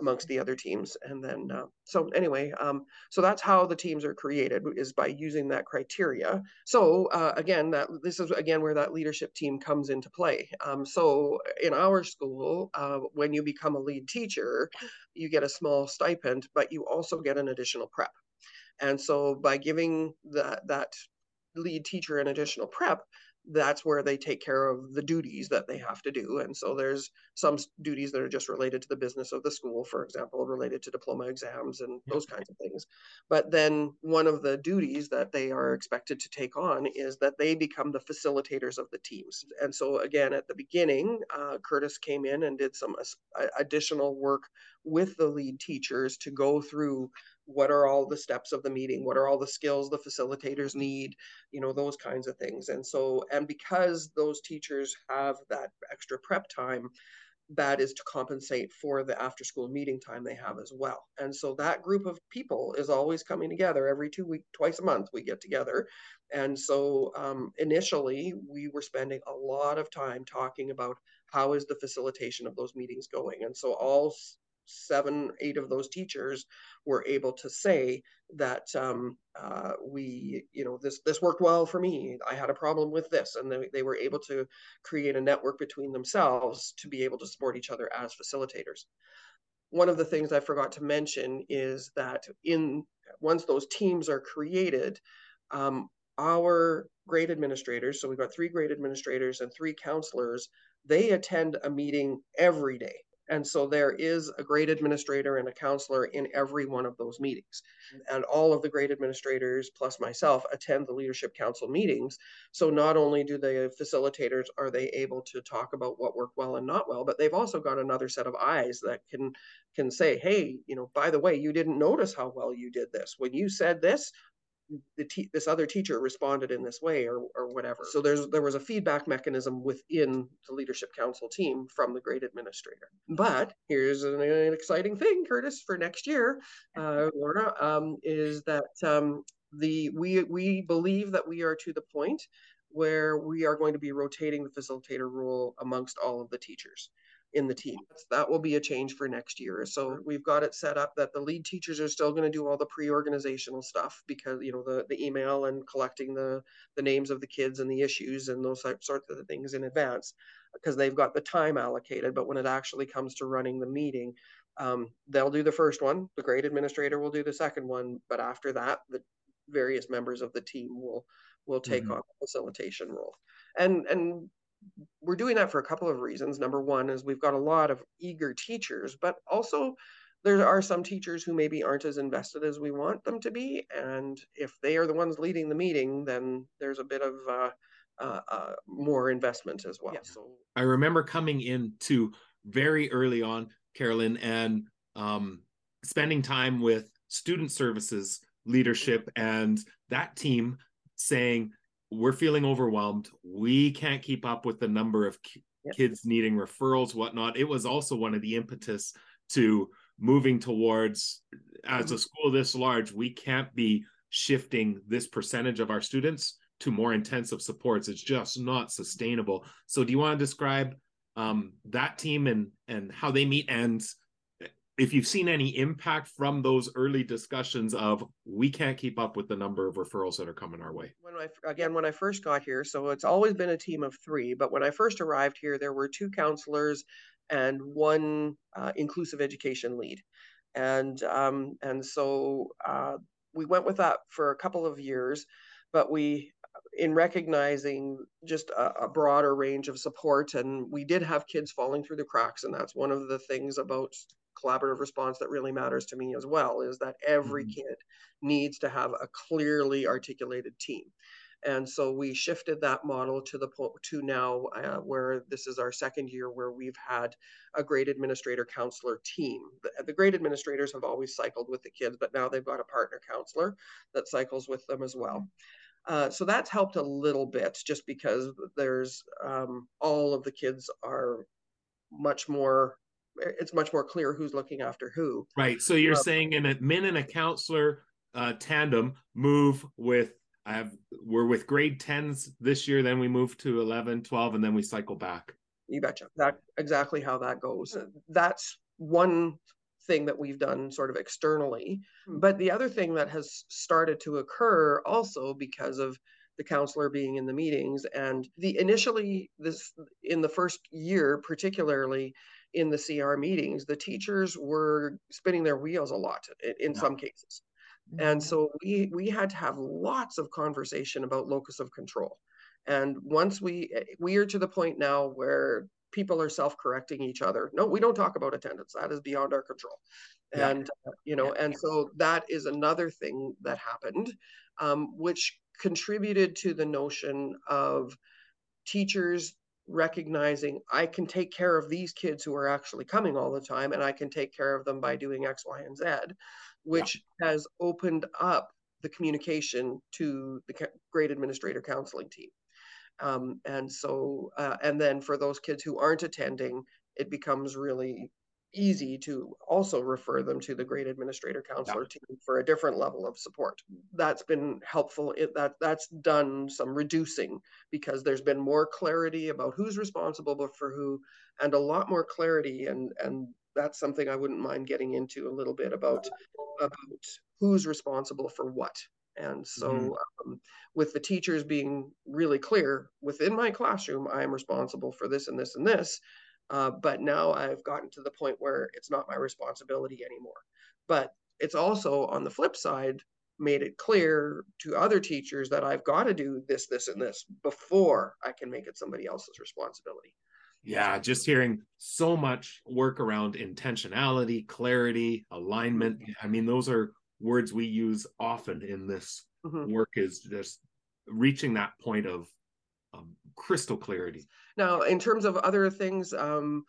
amongst the other teams and then uh, so anyway um, so that's how the teams are created is by using that criteria. So uh, again that this is again where that leadership team comes into play. Um, so in our school uh, when you become become a lead teacher, you get a small stipend, but you also get an additional prep. And so by giving that that lead teacher an additional prep, that's where they take care of the duties that they have to do. And so there's some duties that are just related to the business of the school, for example, related to diploma exams and those kinds of things. But then one of the duties that they are expected to take on is that they become the facilitators of the teams. And so again, at the beginning, uh, Kurtis came in and did some additional work with the lead teachers to go through what are all the steps of the meeting? What are all the skills the facilitators need? You know those kinds of things. And so and because those teachers have that extra prep time that is to compensate for the after school meeting time they have as well. And so that group of people is always coming together. Every two week twice a month we get together. And so um, initially we were spending a lot of time talking about how is the facilitation of those meetings going. And so all seven, eight of those teachers were able to say that um, uh, we, you know, this this worked well for me. I had a problem with this, and they, they were able to create a network between themselves to be able to support each other as facilitators. One of the things I forgot to mention is that in once those teams are created, um, our grade administrators, so we've got three grade administrators and three counselors, they attend a meeting every day and so there is a grade administrator and a counselor in every one of those meetings. And all of the grade administrators plus myself attend the leadership council meetings. So not only do the facilitators are they able to talk about what worked well and not well, but they've also got another set of eyes that can can say, hey, you know, by the way, you didn't notice how well you did this. When you said this, the te- this other teacher responded in this way or, or whatever. So there's there was a feedback mechanism within the leadership council team from the grade administrator. But here's an, an exciting thing Kurtis for next year uh, lorna um, is that um, the we we believe that we are to the point where we are going to be rotating the facilitator role amongst all of the teachers in the team. That will be a change for next year. So we've got it set up that the lead teachers are still going to do all the pre-organizational stuff because you know the the email and collecting the the names of the kids and the issues and those sorts of things in advance because they've got the time allocated. But when it actually comes to running the meeting, um, they'll do the first one. The grade administrator will do the second one. But after that, the various members of the team will will take mm-hmm. on the facilitation role. And and we're doing that for a couple of reasons. Number one is we've got a lot of eager teachers, but also there are some teachers who maybe aren't as invested as we want them to be. And if they are the ones leading the meeting, then there's a bit of uh, uh, uh, more investment as well. Yeah. So I remember coming in to very early on, Carolyn, and um, spending time with student services leadership and that team saying, we're feeling overwhelmed. We can't keep up with the number of ki- yep. kids needing referrals, whatnot. It was also one of the impetus to moving towards, as a school this large, we can't be shifting this percentage of our students to more intensive supports. It's just not sustainable. So, do you want to describe um, that team and and how they meet and if you've seen any impact from those early discussions of we can't keep up with the number of referrals that are coming our way when i again when i first got here so it's always been a team of three but when i first arrived here there were two counselors and one uh, inclusive education lead. And um, and so uh, we went with that for a couple of years, but we in recognizing just a, a, broader range of support and we did have kids falling through the cracks and that's one of the things about collaborative response that really matters to me as well is that every mm-hmm. kid needs to have a clearly articulated team and so we shifted that model to the to now uh, where this is our second year where we've had a grade administrator counselor team the, the grade administrators have always cycled with the kids but now they've got a partner counselor that cycles with them as well mm-hmm. Uh, so that's helped a little bit just because there's um, all of the kids are much more it's much more clear who's looking after who right so you're um, saying an admin and a counselor uh, tandem move with i have we're with grade 10s this year then we move to 11 12 and then we cycle back you betcha that exactly how that goes that's one thing that we've done sort of externally. Hmm. But the other thing that has started to occur also because of the counselor being in the meetings and the initially this in the first year particularly in the CR meetings the teachers were spinning their wheels a lot in yeah. some cases and mm-hmm. so we we had to have lots of conversation about locus of control and once we we are to the point now where people are self-correcting each other. No, we don't talk about attendance. That is beyond our control. Yeah. And uh, you know, yeah. and so that is another thing that happened, um, which contributed to the notion of teachers recognizing I can take care of these kids who are actually coming all the time, and I can take care of them by doing X, Y, and Z, which yeah. has opened up the communication to the grade administrator counseling team. Um, and so, uh, and then for those kids who aren't attending, it becomes really easy to also refer them to the grade administrator counselor yeah. team for a different level of support. That's been helpful. It, that that's done some reducing because there's been more clarity about who's responsible for who, and a lot more clarity. And and that's something I wouldn't mind getting into a little bit about about who's responsible for what and so, mm-hmm. um, with the teachers being really clear within my classroom, I am responsible for this and this and this. Uh, but now I've gotten to the point where it's not my responsibility anymore. But it's also on the flip side made it clear to other teachers that I've got to do this, this, and this before I can make it somebody else's responsibility. Yeah, just hearing so much work around intentionality, clarity, alignment. Mm-hmm. I mean, those are words we use often in this mm-hmm. work is just reaching that point of um, crystal clarity. Now, in terms of other things, um,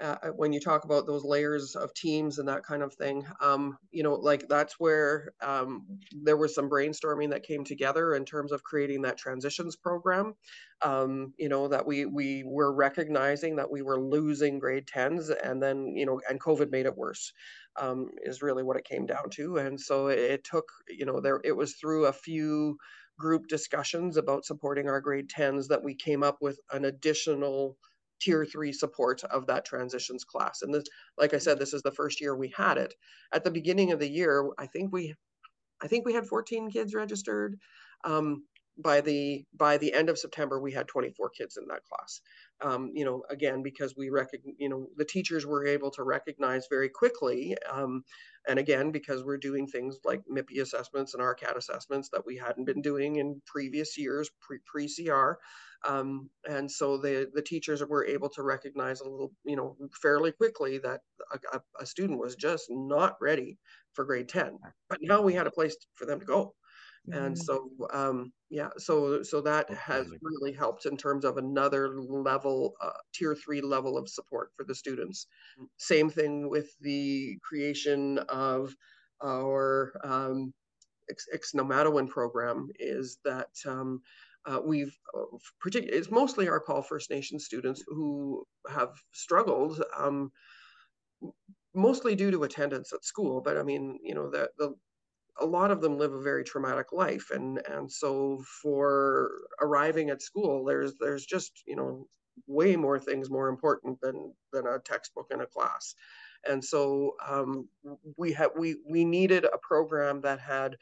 uh, uh, when you talk about those layers of teams and that kind of thing, um, you know, like that's where um, there was some brainstorming that came together in terms of creating that transitions program. Um, you know, that we we were recognizing that we were losing grade tens, and then you know, and COVID made it worse um, is really what it came down to. And so it, it took, you know, there it was through a few group discussions about supporting our grade 10s that we came up with an additional tier three support of that transitions class. And this, like I said, this is the first year we had it. At the beginning of the year, I think we, I think we had 14 kids registered. Um, by the by the end of September, we had 24 kids in that class. Um, you know, again because we recognize, you know, the teachers were able to recognize very quickly, um, and again because we're doing things like MIPI assessments and RCAT assessments that we hadn't been doing in previous years pre CR. Um, and so the the teachers were able to recognize a little, you know, fairly quickly that a, a student was just not ready for grade 10. But now we had a place for them to go and mm-hmm. so um, yeah so so that has really helped in terms of another level uh, tier three level of support for the students same thing with the creation of our um, Exnomatowin program is that um, uh, we've uh, particularly it's mostly our Paul First Nation students who have struggled um, mostly due to attendance at school but i mean you know the, the a lot of them live a very traumatic life and and so for arriving at school there's there's just you know way more things more important than than a textbook in a class. And so um, we had we we needed a program that had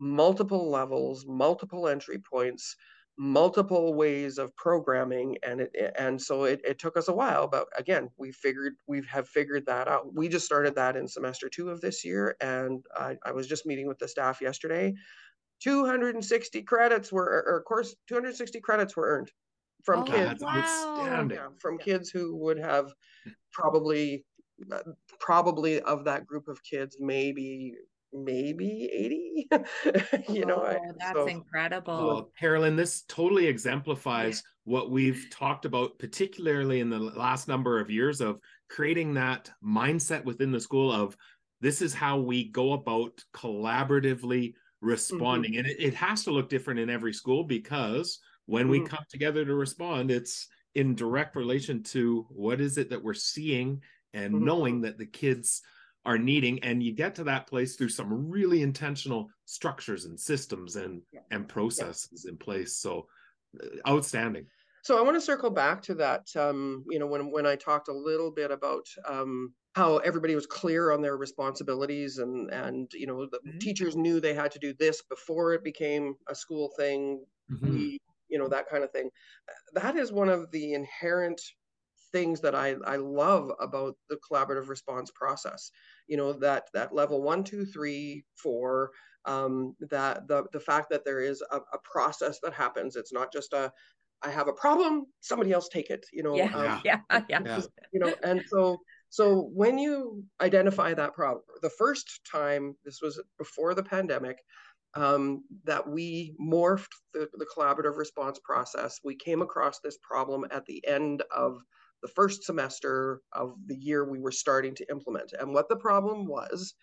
multiple levels multiple entry points multiple ways of programming and it and so it, it took us a while but again we figured we have figured that out. We just started that in semester two of this year and i, I was just meeting with the staff yesterday. 260 credits were or of course 260 credits were earned from Oh, kids. Wow. yeah, from kids who would have probably probably of that group of kids maybe maybe 80 you know I- Oh, that's so- incredible. Oh, Carolyn, this totally exemplifies what we've talked about, particularly in the last number of years of creating that mindset within the school of this is how we go about collaboratively responding. And it, it has to look different in every school because when we Mhm. come together to respond, it's in direct relation to what is it that we're seeing and Mhm. knowing that the kids are needing and you get to that place through some really intentional structures and systems and Yeah. and processes in place so uh, outstanding So I want to circle back to that. Um, you know, when when I talked a little bit about um, how everybody was clear on their responsibilities, and and you know, the Mhm. teachers knew they had to do this before it became a school thing. Mhm. We, you know, that kind of thing. That is one of the inherent things that I I love about the collaborative response process. You know, that that level one, two, three, four. Um, that the the fact that there is a, a process that happens. It's not just a I have a problem, somebody else take it, you know. yeah, um, yeah, yeah, Yeah. you know, and so so when you identify that problem, the first time this was before the pandemic, um, that we morphed the, the collaborative response process. We came across this problem at the end of the first semester of the year we were starting to implement. And what the problem was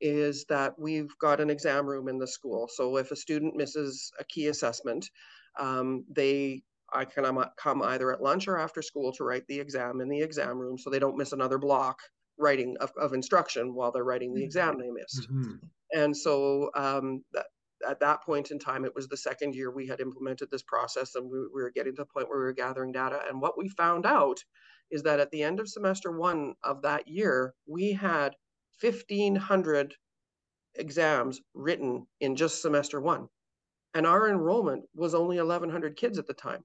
is that we've got an exam room in the school. So if a student misses a key assessment, um, they I can come either at lunch or after school to write the exam in the exam room so they don't miss another block writing of, of instruction while they're writing the Mhm. exam they missed. Mhm. And so um, that, at that point in time, it was the second year we had implemented this process and we, we were getting to the point where we were gathering data. And what we found out is that at the end of semester one of that year, we had 1,500 exams written in just semester one. And our enrollment was only 1,100 kids at the time.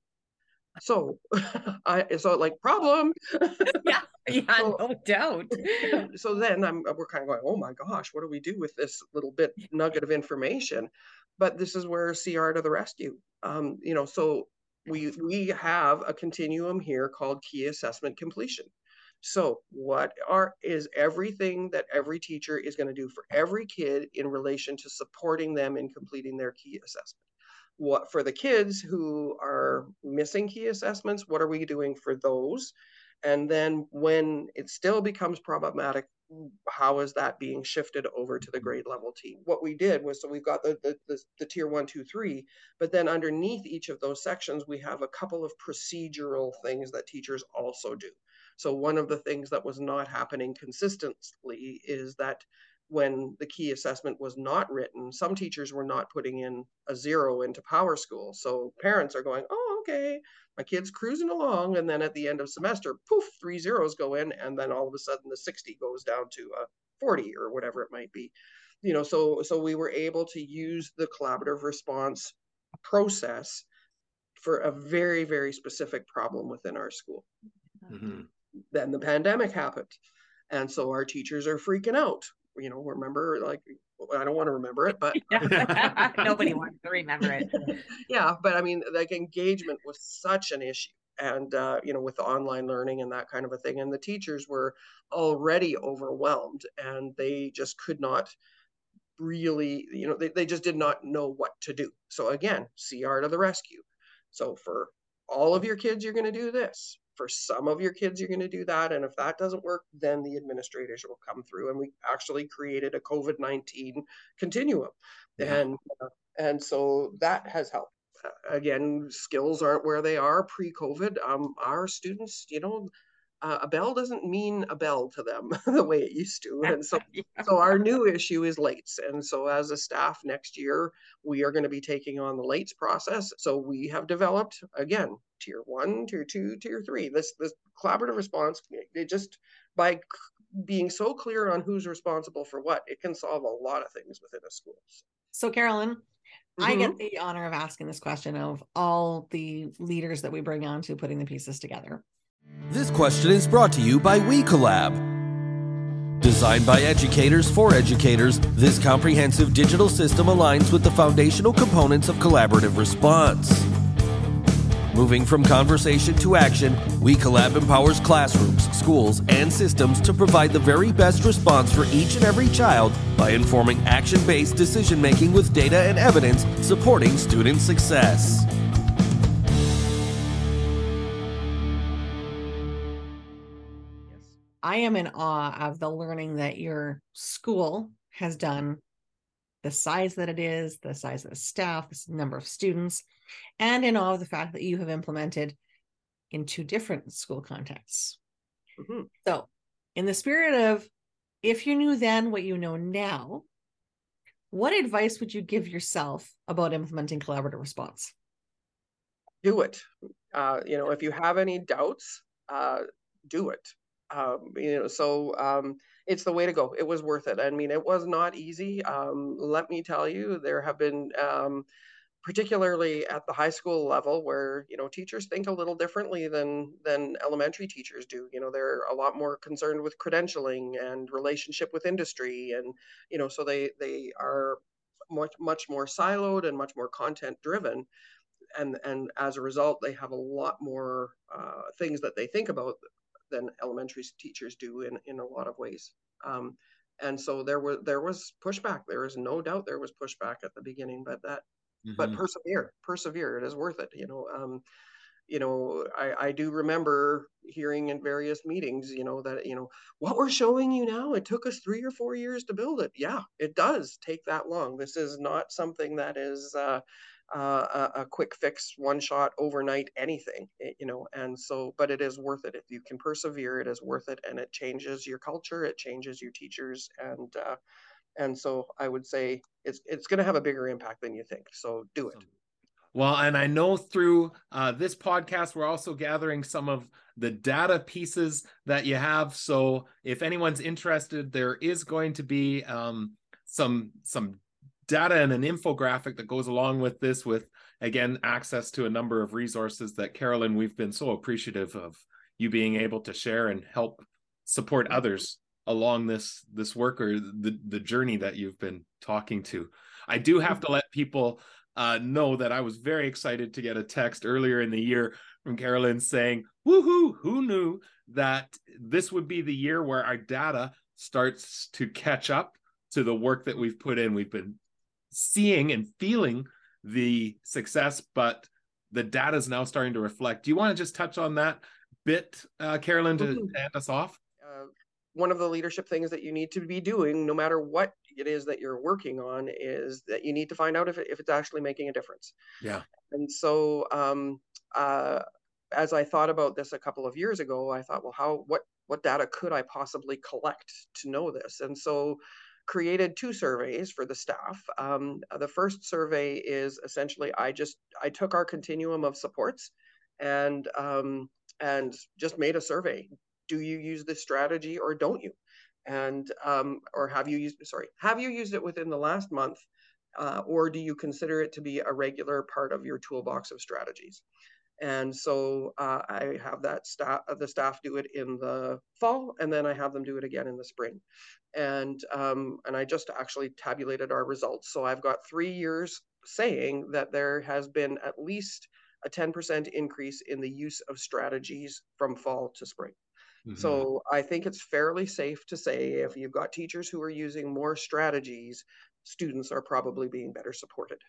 So, I so like problem. yeah, yeah, So- no doubt. so then I'm we're kind of going, oh my gosh, what do we do with this little bit nugget of information? But this is where CR to the rescue. Um, you know, so we we have a continuum here called key assessment completion. So what are is everything that every teacher is going to do for every kid in relation to supporting them in completing their key assessment? What for the kids who are missing key assessments, what are we doing for those? And then when it still becomes problematic, how is that being shifted over to the mm-hmm. grade level team? What we did was so we've got the the, the, the tier one, two, three, but then underneath each of those sections, we have a couple of procedural things that teachers also do. So one of the things that was not happening consistently is that when the key assessment was not written, some teachers were not putting in a zero into PowerSchool. So parents are going, oh, okay, my kid's cruising along. And then at the end of semester, poof, three zeros go in. And then all of a sudden the 60 goes down to a 40 or whatever it might be. You know, so so we were able to use the collaborative response process for a very, very specific problem within our school Mhm. then the pandemic happened and so our teachers are freaking out you know remember like i don't want to remember it but Nobody wants to remember it. yeah but i mean like engagement was such an issue and uh, you know with the online learning and that kind of a thing and the teachers were already overwhelmed and they just could not really you know they, they just did not know what to do. So again cr to the rescue. So for all of your kids you're going to do this for some of your kids you're going to do that and if that doesn't work then the administrators will come through and we actually created a covid-19 continuum. Yeah. and uh, and so that has helped. Uh, again skills aren't where they are pre-covid. Um, our students you know uh, a bell doesn't mean a bell to them the way it used to and so so our new issue is lates and so as a staff next year we are going to be taking on the lates process so we have developed again tier one tier two tier three this this collaborative response it just by c- being so clear on who's responsible for what it can solve a lot of things within a school So, Carolyn, mm-hmm. I get the honor of asking this question of all the leaders that we bring on to putting the pieces together. This question is brought to you by WeCollab. Designed by educators for educators, this comprehensive digital system aligns with the foundational components of collaborative response. Moving from conversation to action, WeCollab empowers classrooms, schools, and systems to provide the very best response for each and every child by informing action based decision making with data and evidence supporting student success. I am in awe of the learning that your school has done, the size that it is, the size of the staff, the number of students and in awe of the fact that you have implemented in two different school contexts. Mm-hmm. So, in the spirit of if you knew then what you know now, what advice would you give yourself about implementing collaborative response? Do it. Uh, you know, if you have any doubts, uh, do it. Um, you know, so um, it's the way to go. It was worth it. I mean, it was not easy. Um, let me tell you, there have been um, particularly at the high school level where you know teachers think a little differently than than elementary teachers do you know they're a lot more concerned with credentialing and relationship with industry and you know so they they are much much more siloed and much more content driven and and as a result they have a lot more uh, things that they think about than elementary teachers do in in a lot of ways. Um, and so there was there was pushback. There is no doubt there was pushback at the beginning but that mm-hmm. but persevere persevere it is worth it you know um you know I, I do remember hearing in various meetings you know that you know what we're showing you now it took us three or four years to build it. Yeah it does take that long. This is not something that is uh, a, a, quick fix one shot overnight anything eh, you know and so but it is worth it if you can persevere it is worth it and it changes your culture it changes your teachers and uh, and so I would say it's it's going to have a bigger impact than you think. So do it. Well, and I know through uh, this podcast, we're also gathering some of the data pieces that you have. So if anyone's interested, there is going to be um, some some data and an infographic that goes along with this, with again access to a number of resources that Carolyn, we've been so appreciative of you being able to share and help support others along this this work or the the journey that you've been talking to. I do have to let people uh, know that I was very excited to get a text earlier in the year from Carolyn saying, "Woohoo! Who knew that this would be the year where our data starts to catch up to the work that we've put in? We've been seeing and feeling the success, but the data is now starting to reflect. Do you want to just touch on that bit, uh, Carolyn, to, to end us off? one of the leadership things that you need to be doing, no matter what it is that you're working on, is that you need to find out if, it, if it's actually making a difference. Yeah. And so, um, uh, as I thought about this a couple of years ago, I thought, well, how what what data could I possibly collect to know this? And so, created two surveys for the staff. Um, the first survey is essentially I just I took our continuum of supports and um, and just made a survey do you use this strategy or don't you? And um, or have you used sorry have you used it within the last month, uh, or do you consider it to be a regular part of your toolbox of strategies? And so uh, I have that staff the staff do it in the fall, and then I have them do it again in the spring. And um, and I just actually tabulated our results. So I've got three years saying that there has been at least a 10% increase in the use of strategies from fall to spring. Mm-hmm. So I think it's fairly safe to say if you've got teachers who are using more strategies, students are probably being better supported.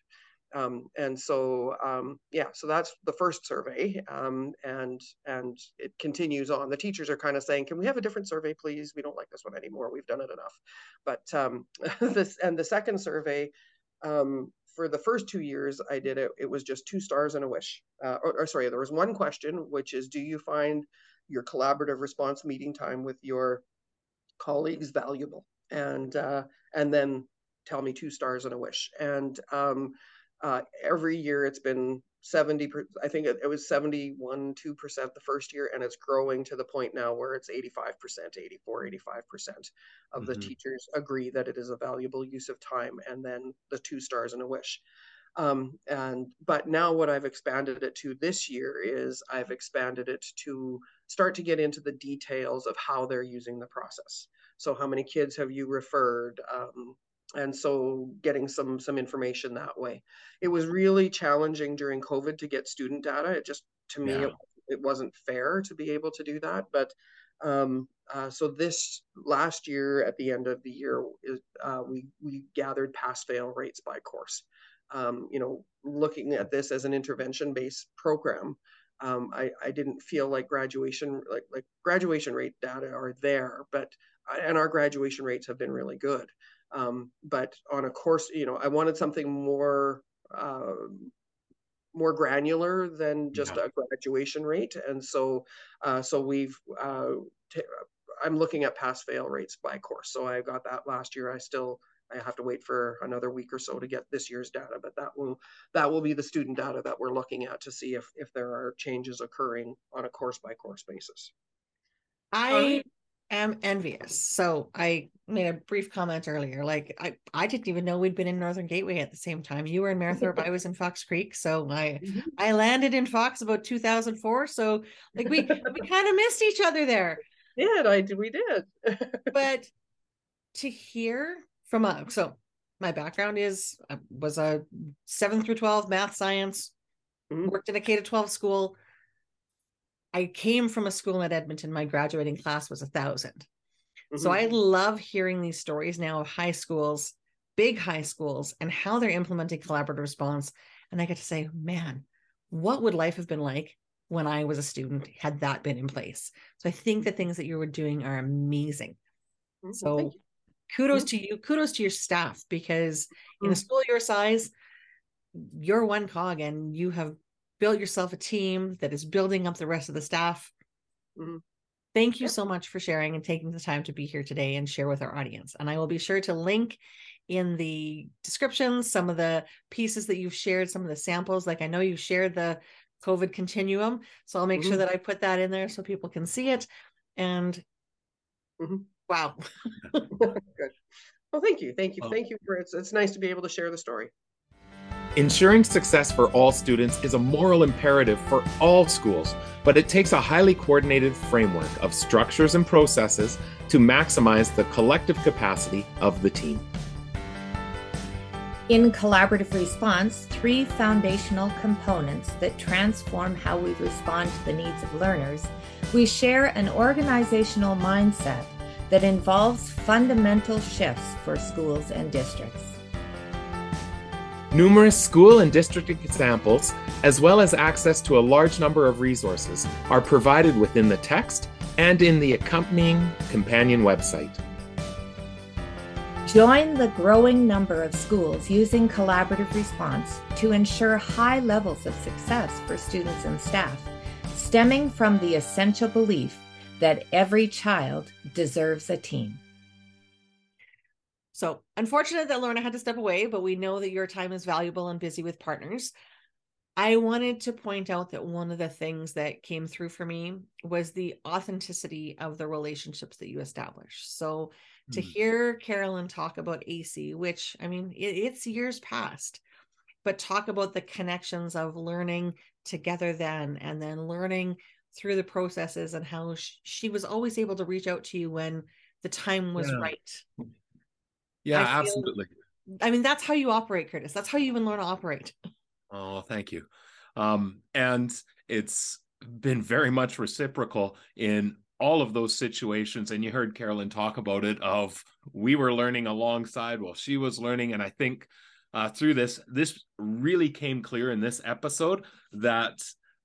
Um, and so um, yeah, so that's the first survey, um, and and it continues on. The teachers are kind of saying, "Can we have a different survey, please? We don't like this one anymore. We've done it enough." But um, this and the second survey um, for the first two years I did it, it was just two stars and a wish. Uh, or, or, sorry, there was one question, which is, do you find your collaborative response meeting time with your colleagues valuable and uh, and then tell me two stars and a wish and um, uh, every year it's been 70 i think it, it was 71 2% the first year and it's growing to the point now where it's 85% 84 85% of mm-hmm. the teachers agree that it is a valuable use of time and then the two stars and a wish. Um, and but now what i've expanded it to this year is i've expanded it to start to get into the details of how they're using the process. So how many kids have you referred? Um, and so getting some some information that way. It was really challenging during covid to get student data. It just to me yeah. it, it, wasn't fair to be able to do that. But um, uh, so this last year at the end of the year uh, we we gathered pass fail rates by course. Um, you know looking at this as an intervention based program um, I, I didn't feel like graduation like like graduation rate data are there but and our graduation rates have been really good um, but on a course, you know, I wanted something more uh, more granular than just yeah. a graduation rate, and so uh, so we've. Uh, t- I'm looking at pass fail rates by course. So I got that last year. I still I have to wait for another week or so to get this year's data, but that will that will be the student data that we're looking at to see if if there are changes occurring on a course by course basis. I am envious. So I made a brief comment earlier. Like I, I didn't even know we'd been in Northern Gateway at the same time. You were in Mayerthorpe, I was in Fox Creek. So I mm-hmm. I landed in Fox about 2004. So like we we kind of missed each other there. Did I we did. but to hear from a so my background is I was a 7 through 12 math science mm-hmm. worked in a K to 12 school I came from a school at Edmonton. My graduating class was a 1000 mm-hmm. So I love hearing these stories now of high schools, big high schools, and how they're implementing collaborative response. And I get to say, man, what would life have been like when I was a student had that been in place? So I think the things that you were doing are amazing. Mm-hmm. So kudos mm-hmm. to you, kudos to your staff, because in a mm-hmm. school your size, you're one cog and you have built yourself a team that is building up the rest of the staff. Mm-hmm. Thank you so much for sharing and taking the time to be here today and share with our audience. And I will be sure to link in the description some of the pieces that you've shared, some of the samples. Like I know you shared the COVID continuum. So I'll make mm-hmm. sure that I put that in there so people can see it. And mm-hmm. wow. Good. Well, thank you. Thank you. Thank you for it's it's nice to be able to share the story. Ensuring success for all students is a moral imperative for all schools, but it takes a highly coordinated framework of structures and processes to maximize the collective capacity of the team. In collaborative response, three foundational components that transform how we respond to the needs of learners, we share an organizational mindset that involves fundamental shifts for schools and districts. Numerous school and district examples, as well as access to a large number of resources, are provided within the text and in the accompanying companion website. Join the growing number of schools using collaborative response to ensure high levels of success for students and staff, stemming from the essential belief that every child deserves a team. Unfortunate that Lorna had to step away, but we know that your time is valuable and busy with partners. I wanted to point out that one of the things that came through for me was the authenticity of the relationships that you establish. So to mm. hear Carolyn talk about AISI, which I mean, it, it's years past, but talk about the connections of learning together then and then learning through the processes and how she, she was always able to reach out to you when the time was yeah. right yeah, feel, absolutely. I mean, that's how you operate, Kurtis. That's how you even learn to operate. Oh, thank you. Um, and it's been very much reciprocal in all of those situations. And you heard Carolyn talk about it of we were learning alongside while she was learning. And I think uh, through this, this really came clear in this episode that,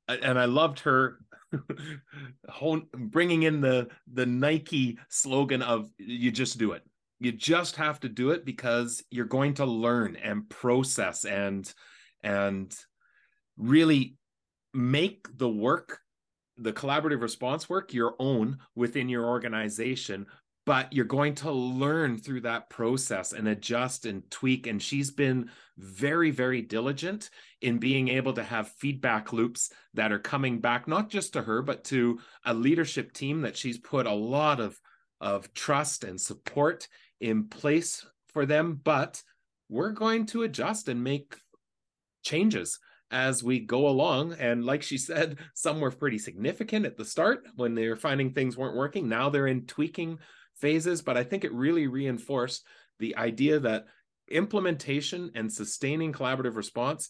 and I loved her bringing in the the Nike slogan of "you just do it." You just have to do it because you're going to learn and process and and really make the work the collaborative response work your own within your organization but you're going to learn through that process and adjust and tweak. And she's been very, very diligent in being able to have feedback loops that are coming back, not just to her, but to a leadership team that she's put a lot of, of trust and support in place for them. But we're going to adjust and make changes as we go along. And like she said, some were pretty significant at the start when they were finding things weren't working. Now they're in tweaking phases, but I think it really reinforced the idea that implementation and sustaining collaborative response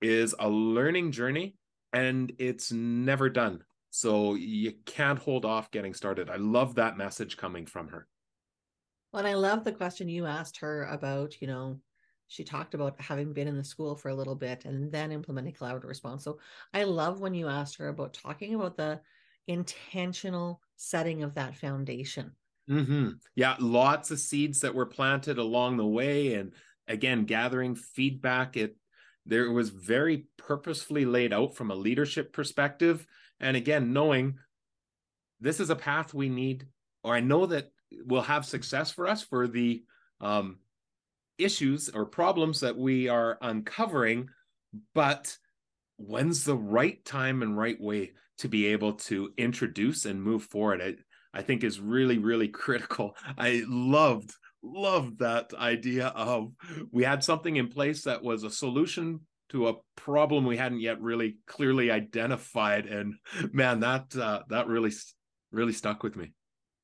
is a learning journey and it's never done. So you can't hold off getting started. I love that message coming from her. Well, and I love the question you asked her about, you know, she talked about having been in the school for a little bit and then implementing collaborative response. So I love when you asked her about talking about the intentional setting of that foundation. Mm-hmm. Yeah, lots of seeds that were planted along the way, and again, gathering feedback. It there was very purposefully laid out from a leadership perspective, and again, knowing this is a path we need, or I know that will have success for us for the um, issues or problems that we are uncovering, but when's the right time and right way to be able to introduce and move forward? I, I think is really, really critical. I loved, loved that idea of we had something in place that was a solution to a problem we hadn't yet really clearly identified. And man, that uh, that really, really stuck with me.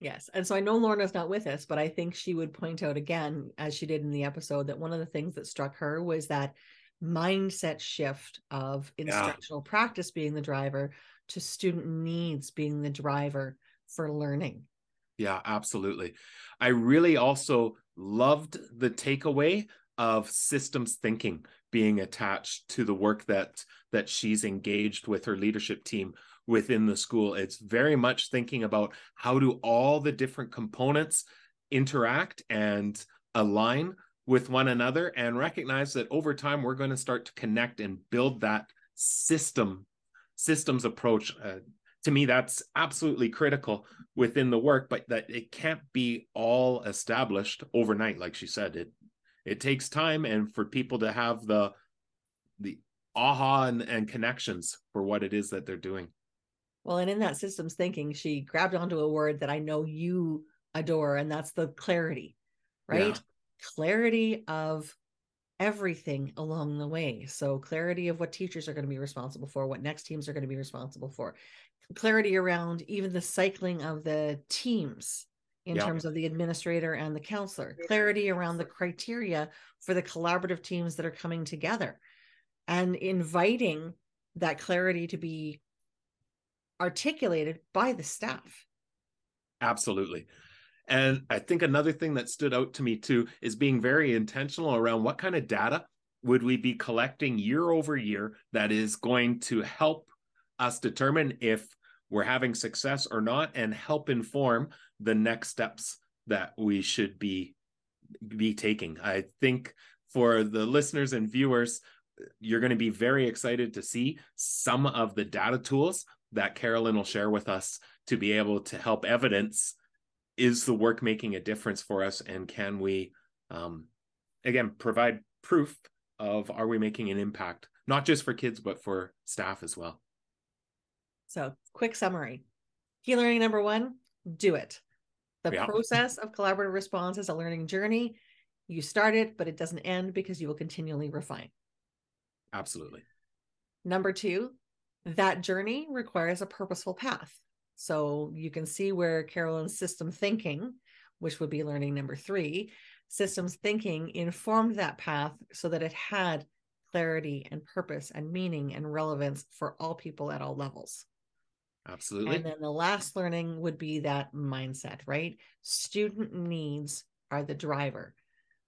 Yes. And so I know Lorna's not with us, but I think she would point out again, as she did in the episode, that one of the things that struck her was that mindset shift of instructional yeah. practice being the driver to student needs being the driver for learning. Yeah, absolutely. I really also loved the takeaway of systems thinking being attached to the work that that she's engaged with her leadership team within the school. It's very much thinking about how do all the different components interact and align with one another and recognize that over time we're going to start to connect and build that system systems approach. Uh, to me that's absolutely critical within the work but that it can't be all established overnight like she said. It it takes time and for people to have the the aha and, and connections for what it is that they're doing well and in that systems thinking she grabbed onto a word that i know you adore and that's the clarity right? Yeah. clarity of everything along the way. So clarity of what teachers are going to be responsible for what next teams are going to be responsible for. Clarity around even the cycling of the teams in yeah. terms of the administrator and the counselor, clarity around the criteria for the collaborative teams that are coming together, and inviting that clarity to be articulated by the staff. Absolutely. And I think another thing that stood out to me too is being very intentional around what kind of data would we be collecting year over year that is going to help us determine if we're having success or not and help inform the next steps that we should be be taking i think for the listeners and viewers you're going to be very excited to see some of the data tools that carolyn will share with us to be able to help evidence is the work making a difference for us and can we um, again provide proof of are we making an impact not just for kids but for staff as well so, quick summary key learning number one do it. The yeah. process of collaborative response is a learning journey. You start it, but it doesn't end because you will continually refine. Absolutely. Number two, that journey requires a purposeful path. So you can see where Carolyn's system thinking, which would be learning number three, systems thinking informed that path so that it had clarity and purpose and meaning and relevance for all people at all levels. Absolutely. And then the last learning would be that mindset, right? Student needs are the driver.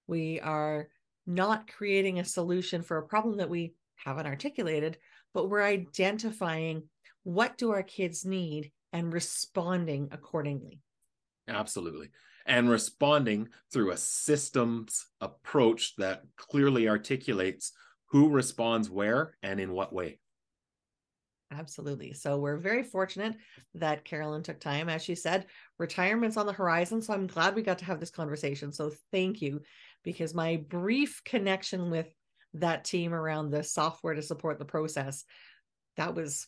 We are not creating a solution for a problem that we haven't articulated, but we're identifying what do our kids need and responding accordingly. Absolutely. And responding through a systems approach that clearly articulates who responds where and in what way. Absolutely. So we're very fortunate that Carolyn took time. As she said, retirement's on the horizon. So I'm glad we got to have this conversation. So thank you, because my brief connection with that team around the software to support the process, that was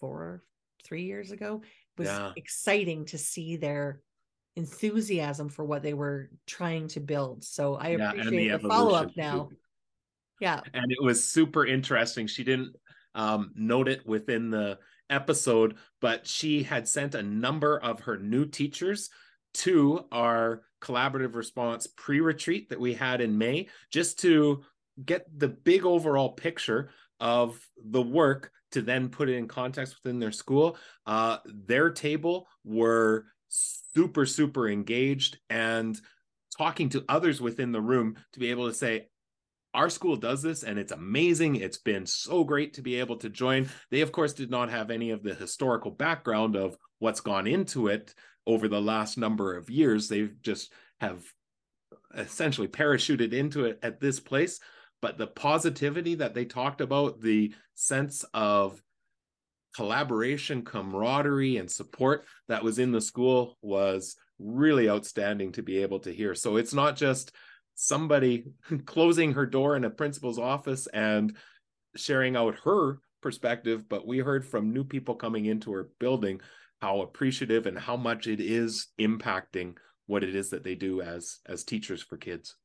four, three years ago, It was Yeah. exciting to see their enthusiasm for what they were trying to build. So I Yeah, appreciate the, evolution, follow up now. Yeah. and it was super interesting. She didn't um, note it within the episode, but she had sent a number of her new teachers to our collaborative response pre retreat that we had in May just to get the big overall picture of the work to then put it in context within their school. Uh, their table were super, super engaged and talking to others within the room to be able to say, our school does this and it's amazing. It's been so great to be able to join. They, of course, did not have any of the historical background of what's gone into it over the last number of years. They've just have essentially parachuted into it at this place. But the positivity that they talked about, the sense of collaboration, camaraderie, and support that was in the school was really outstanding to be able to hear. So it's not just somebody closing her door in a principal's office and sharing out her perspective, but we heard from new people coming into her building how appreciative and how much it is impacting what it is that they do as as teachers for kids.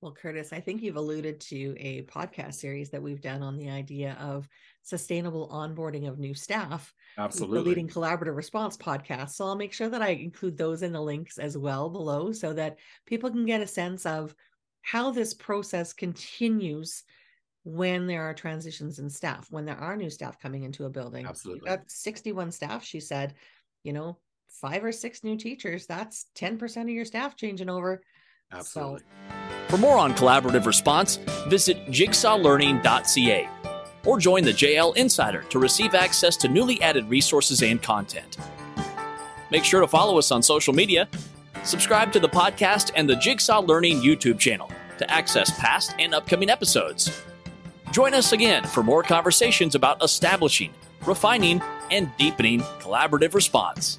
Well, Kurtis, I think you've alluded to a podcast series that we've done on the idea of sustainable onboarding of new staff. Absolutely. The Leading Collaborative Response podcast. So I'll make sure that I include those in the links as well below so that people can get a sense of how this process continues when there are transitions in staff, when there are new staff coming into a building. Absolutely. got 61 staff, she said, you know, five or six new teachers, that's 10% of your staff changing over. Absolutely. For more on collaborative response, visit jigsawlearning.ca or join the JL Insider to receive access to newly added resources and content. Make sure to follow us on social media, subscribe to the podcast and the Jigsaw Learning YouTube channel to access past and upcoming episodes. Join us again for more conversations about establishing, refining, and deepening collaborative response.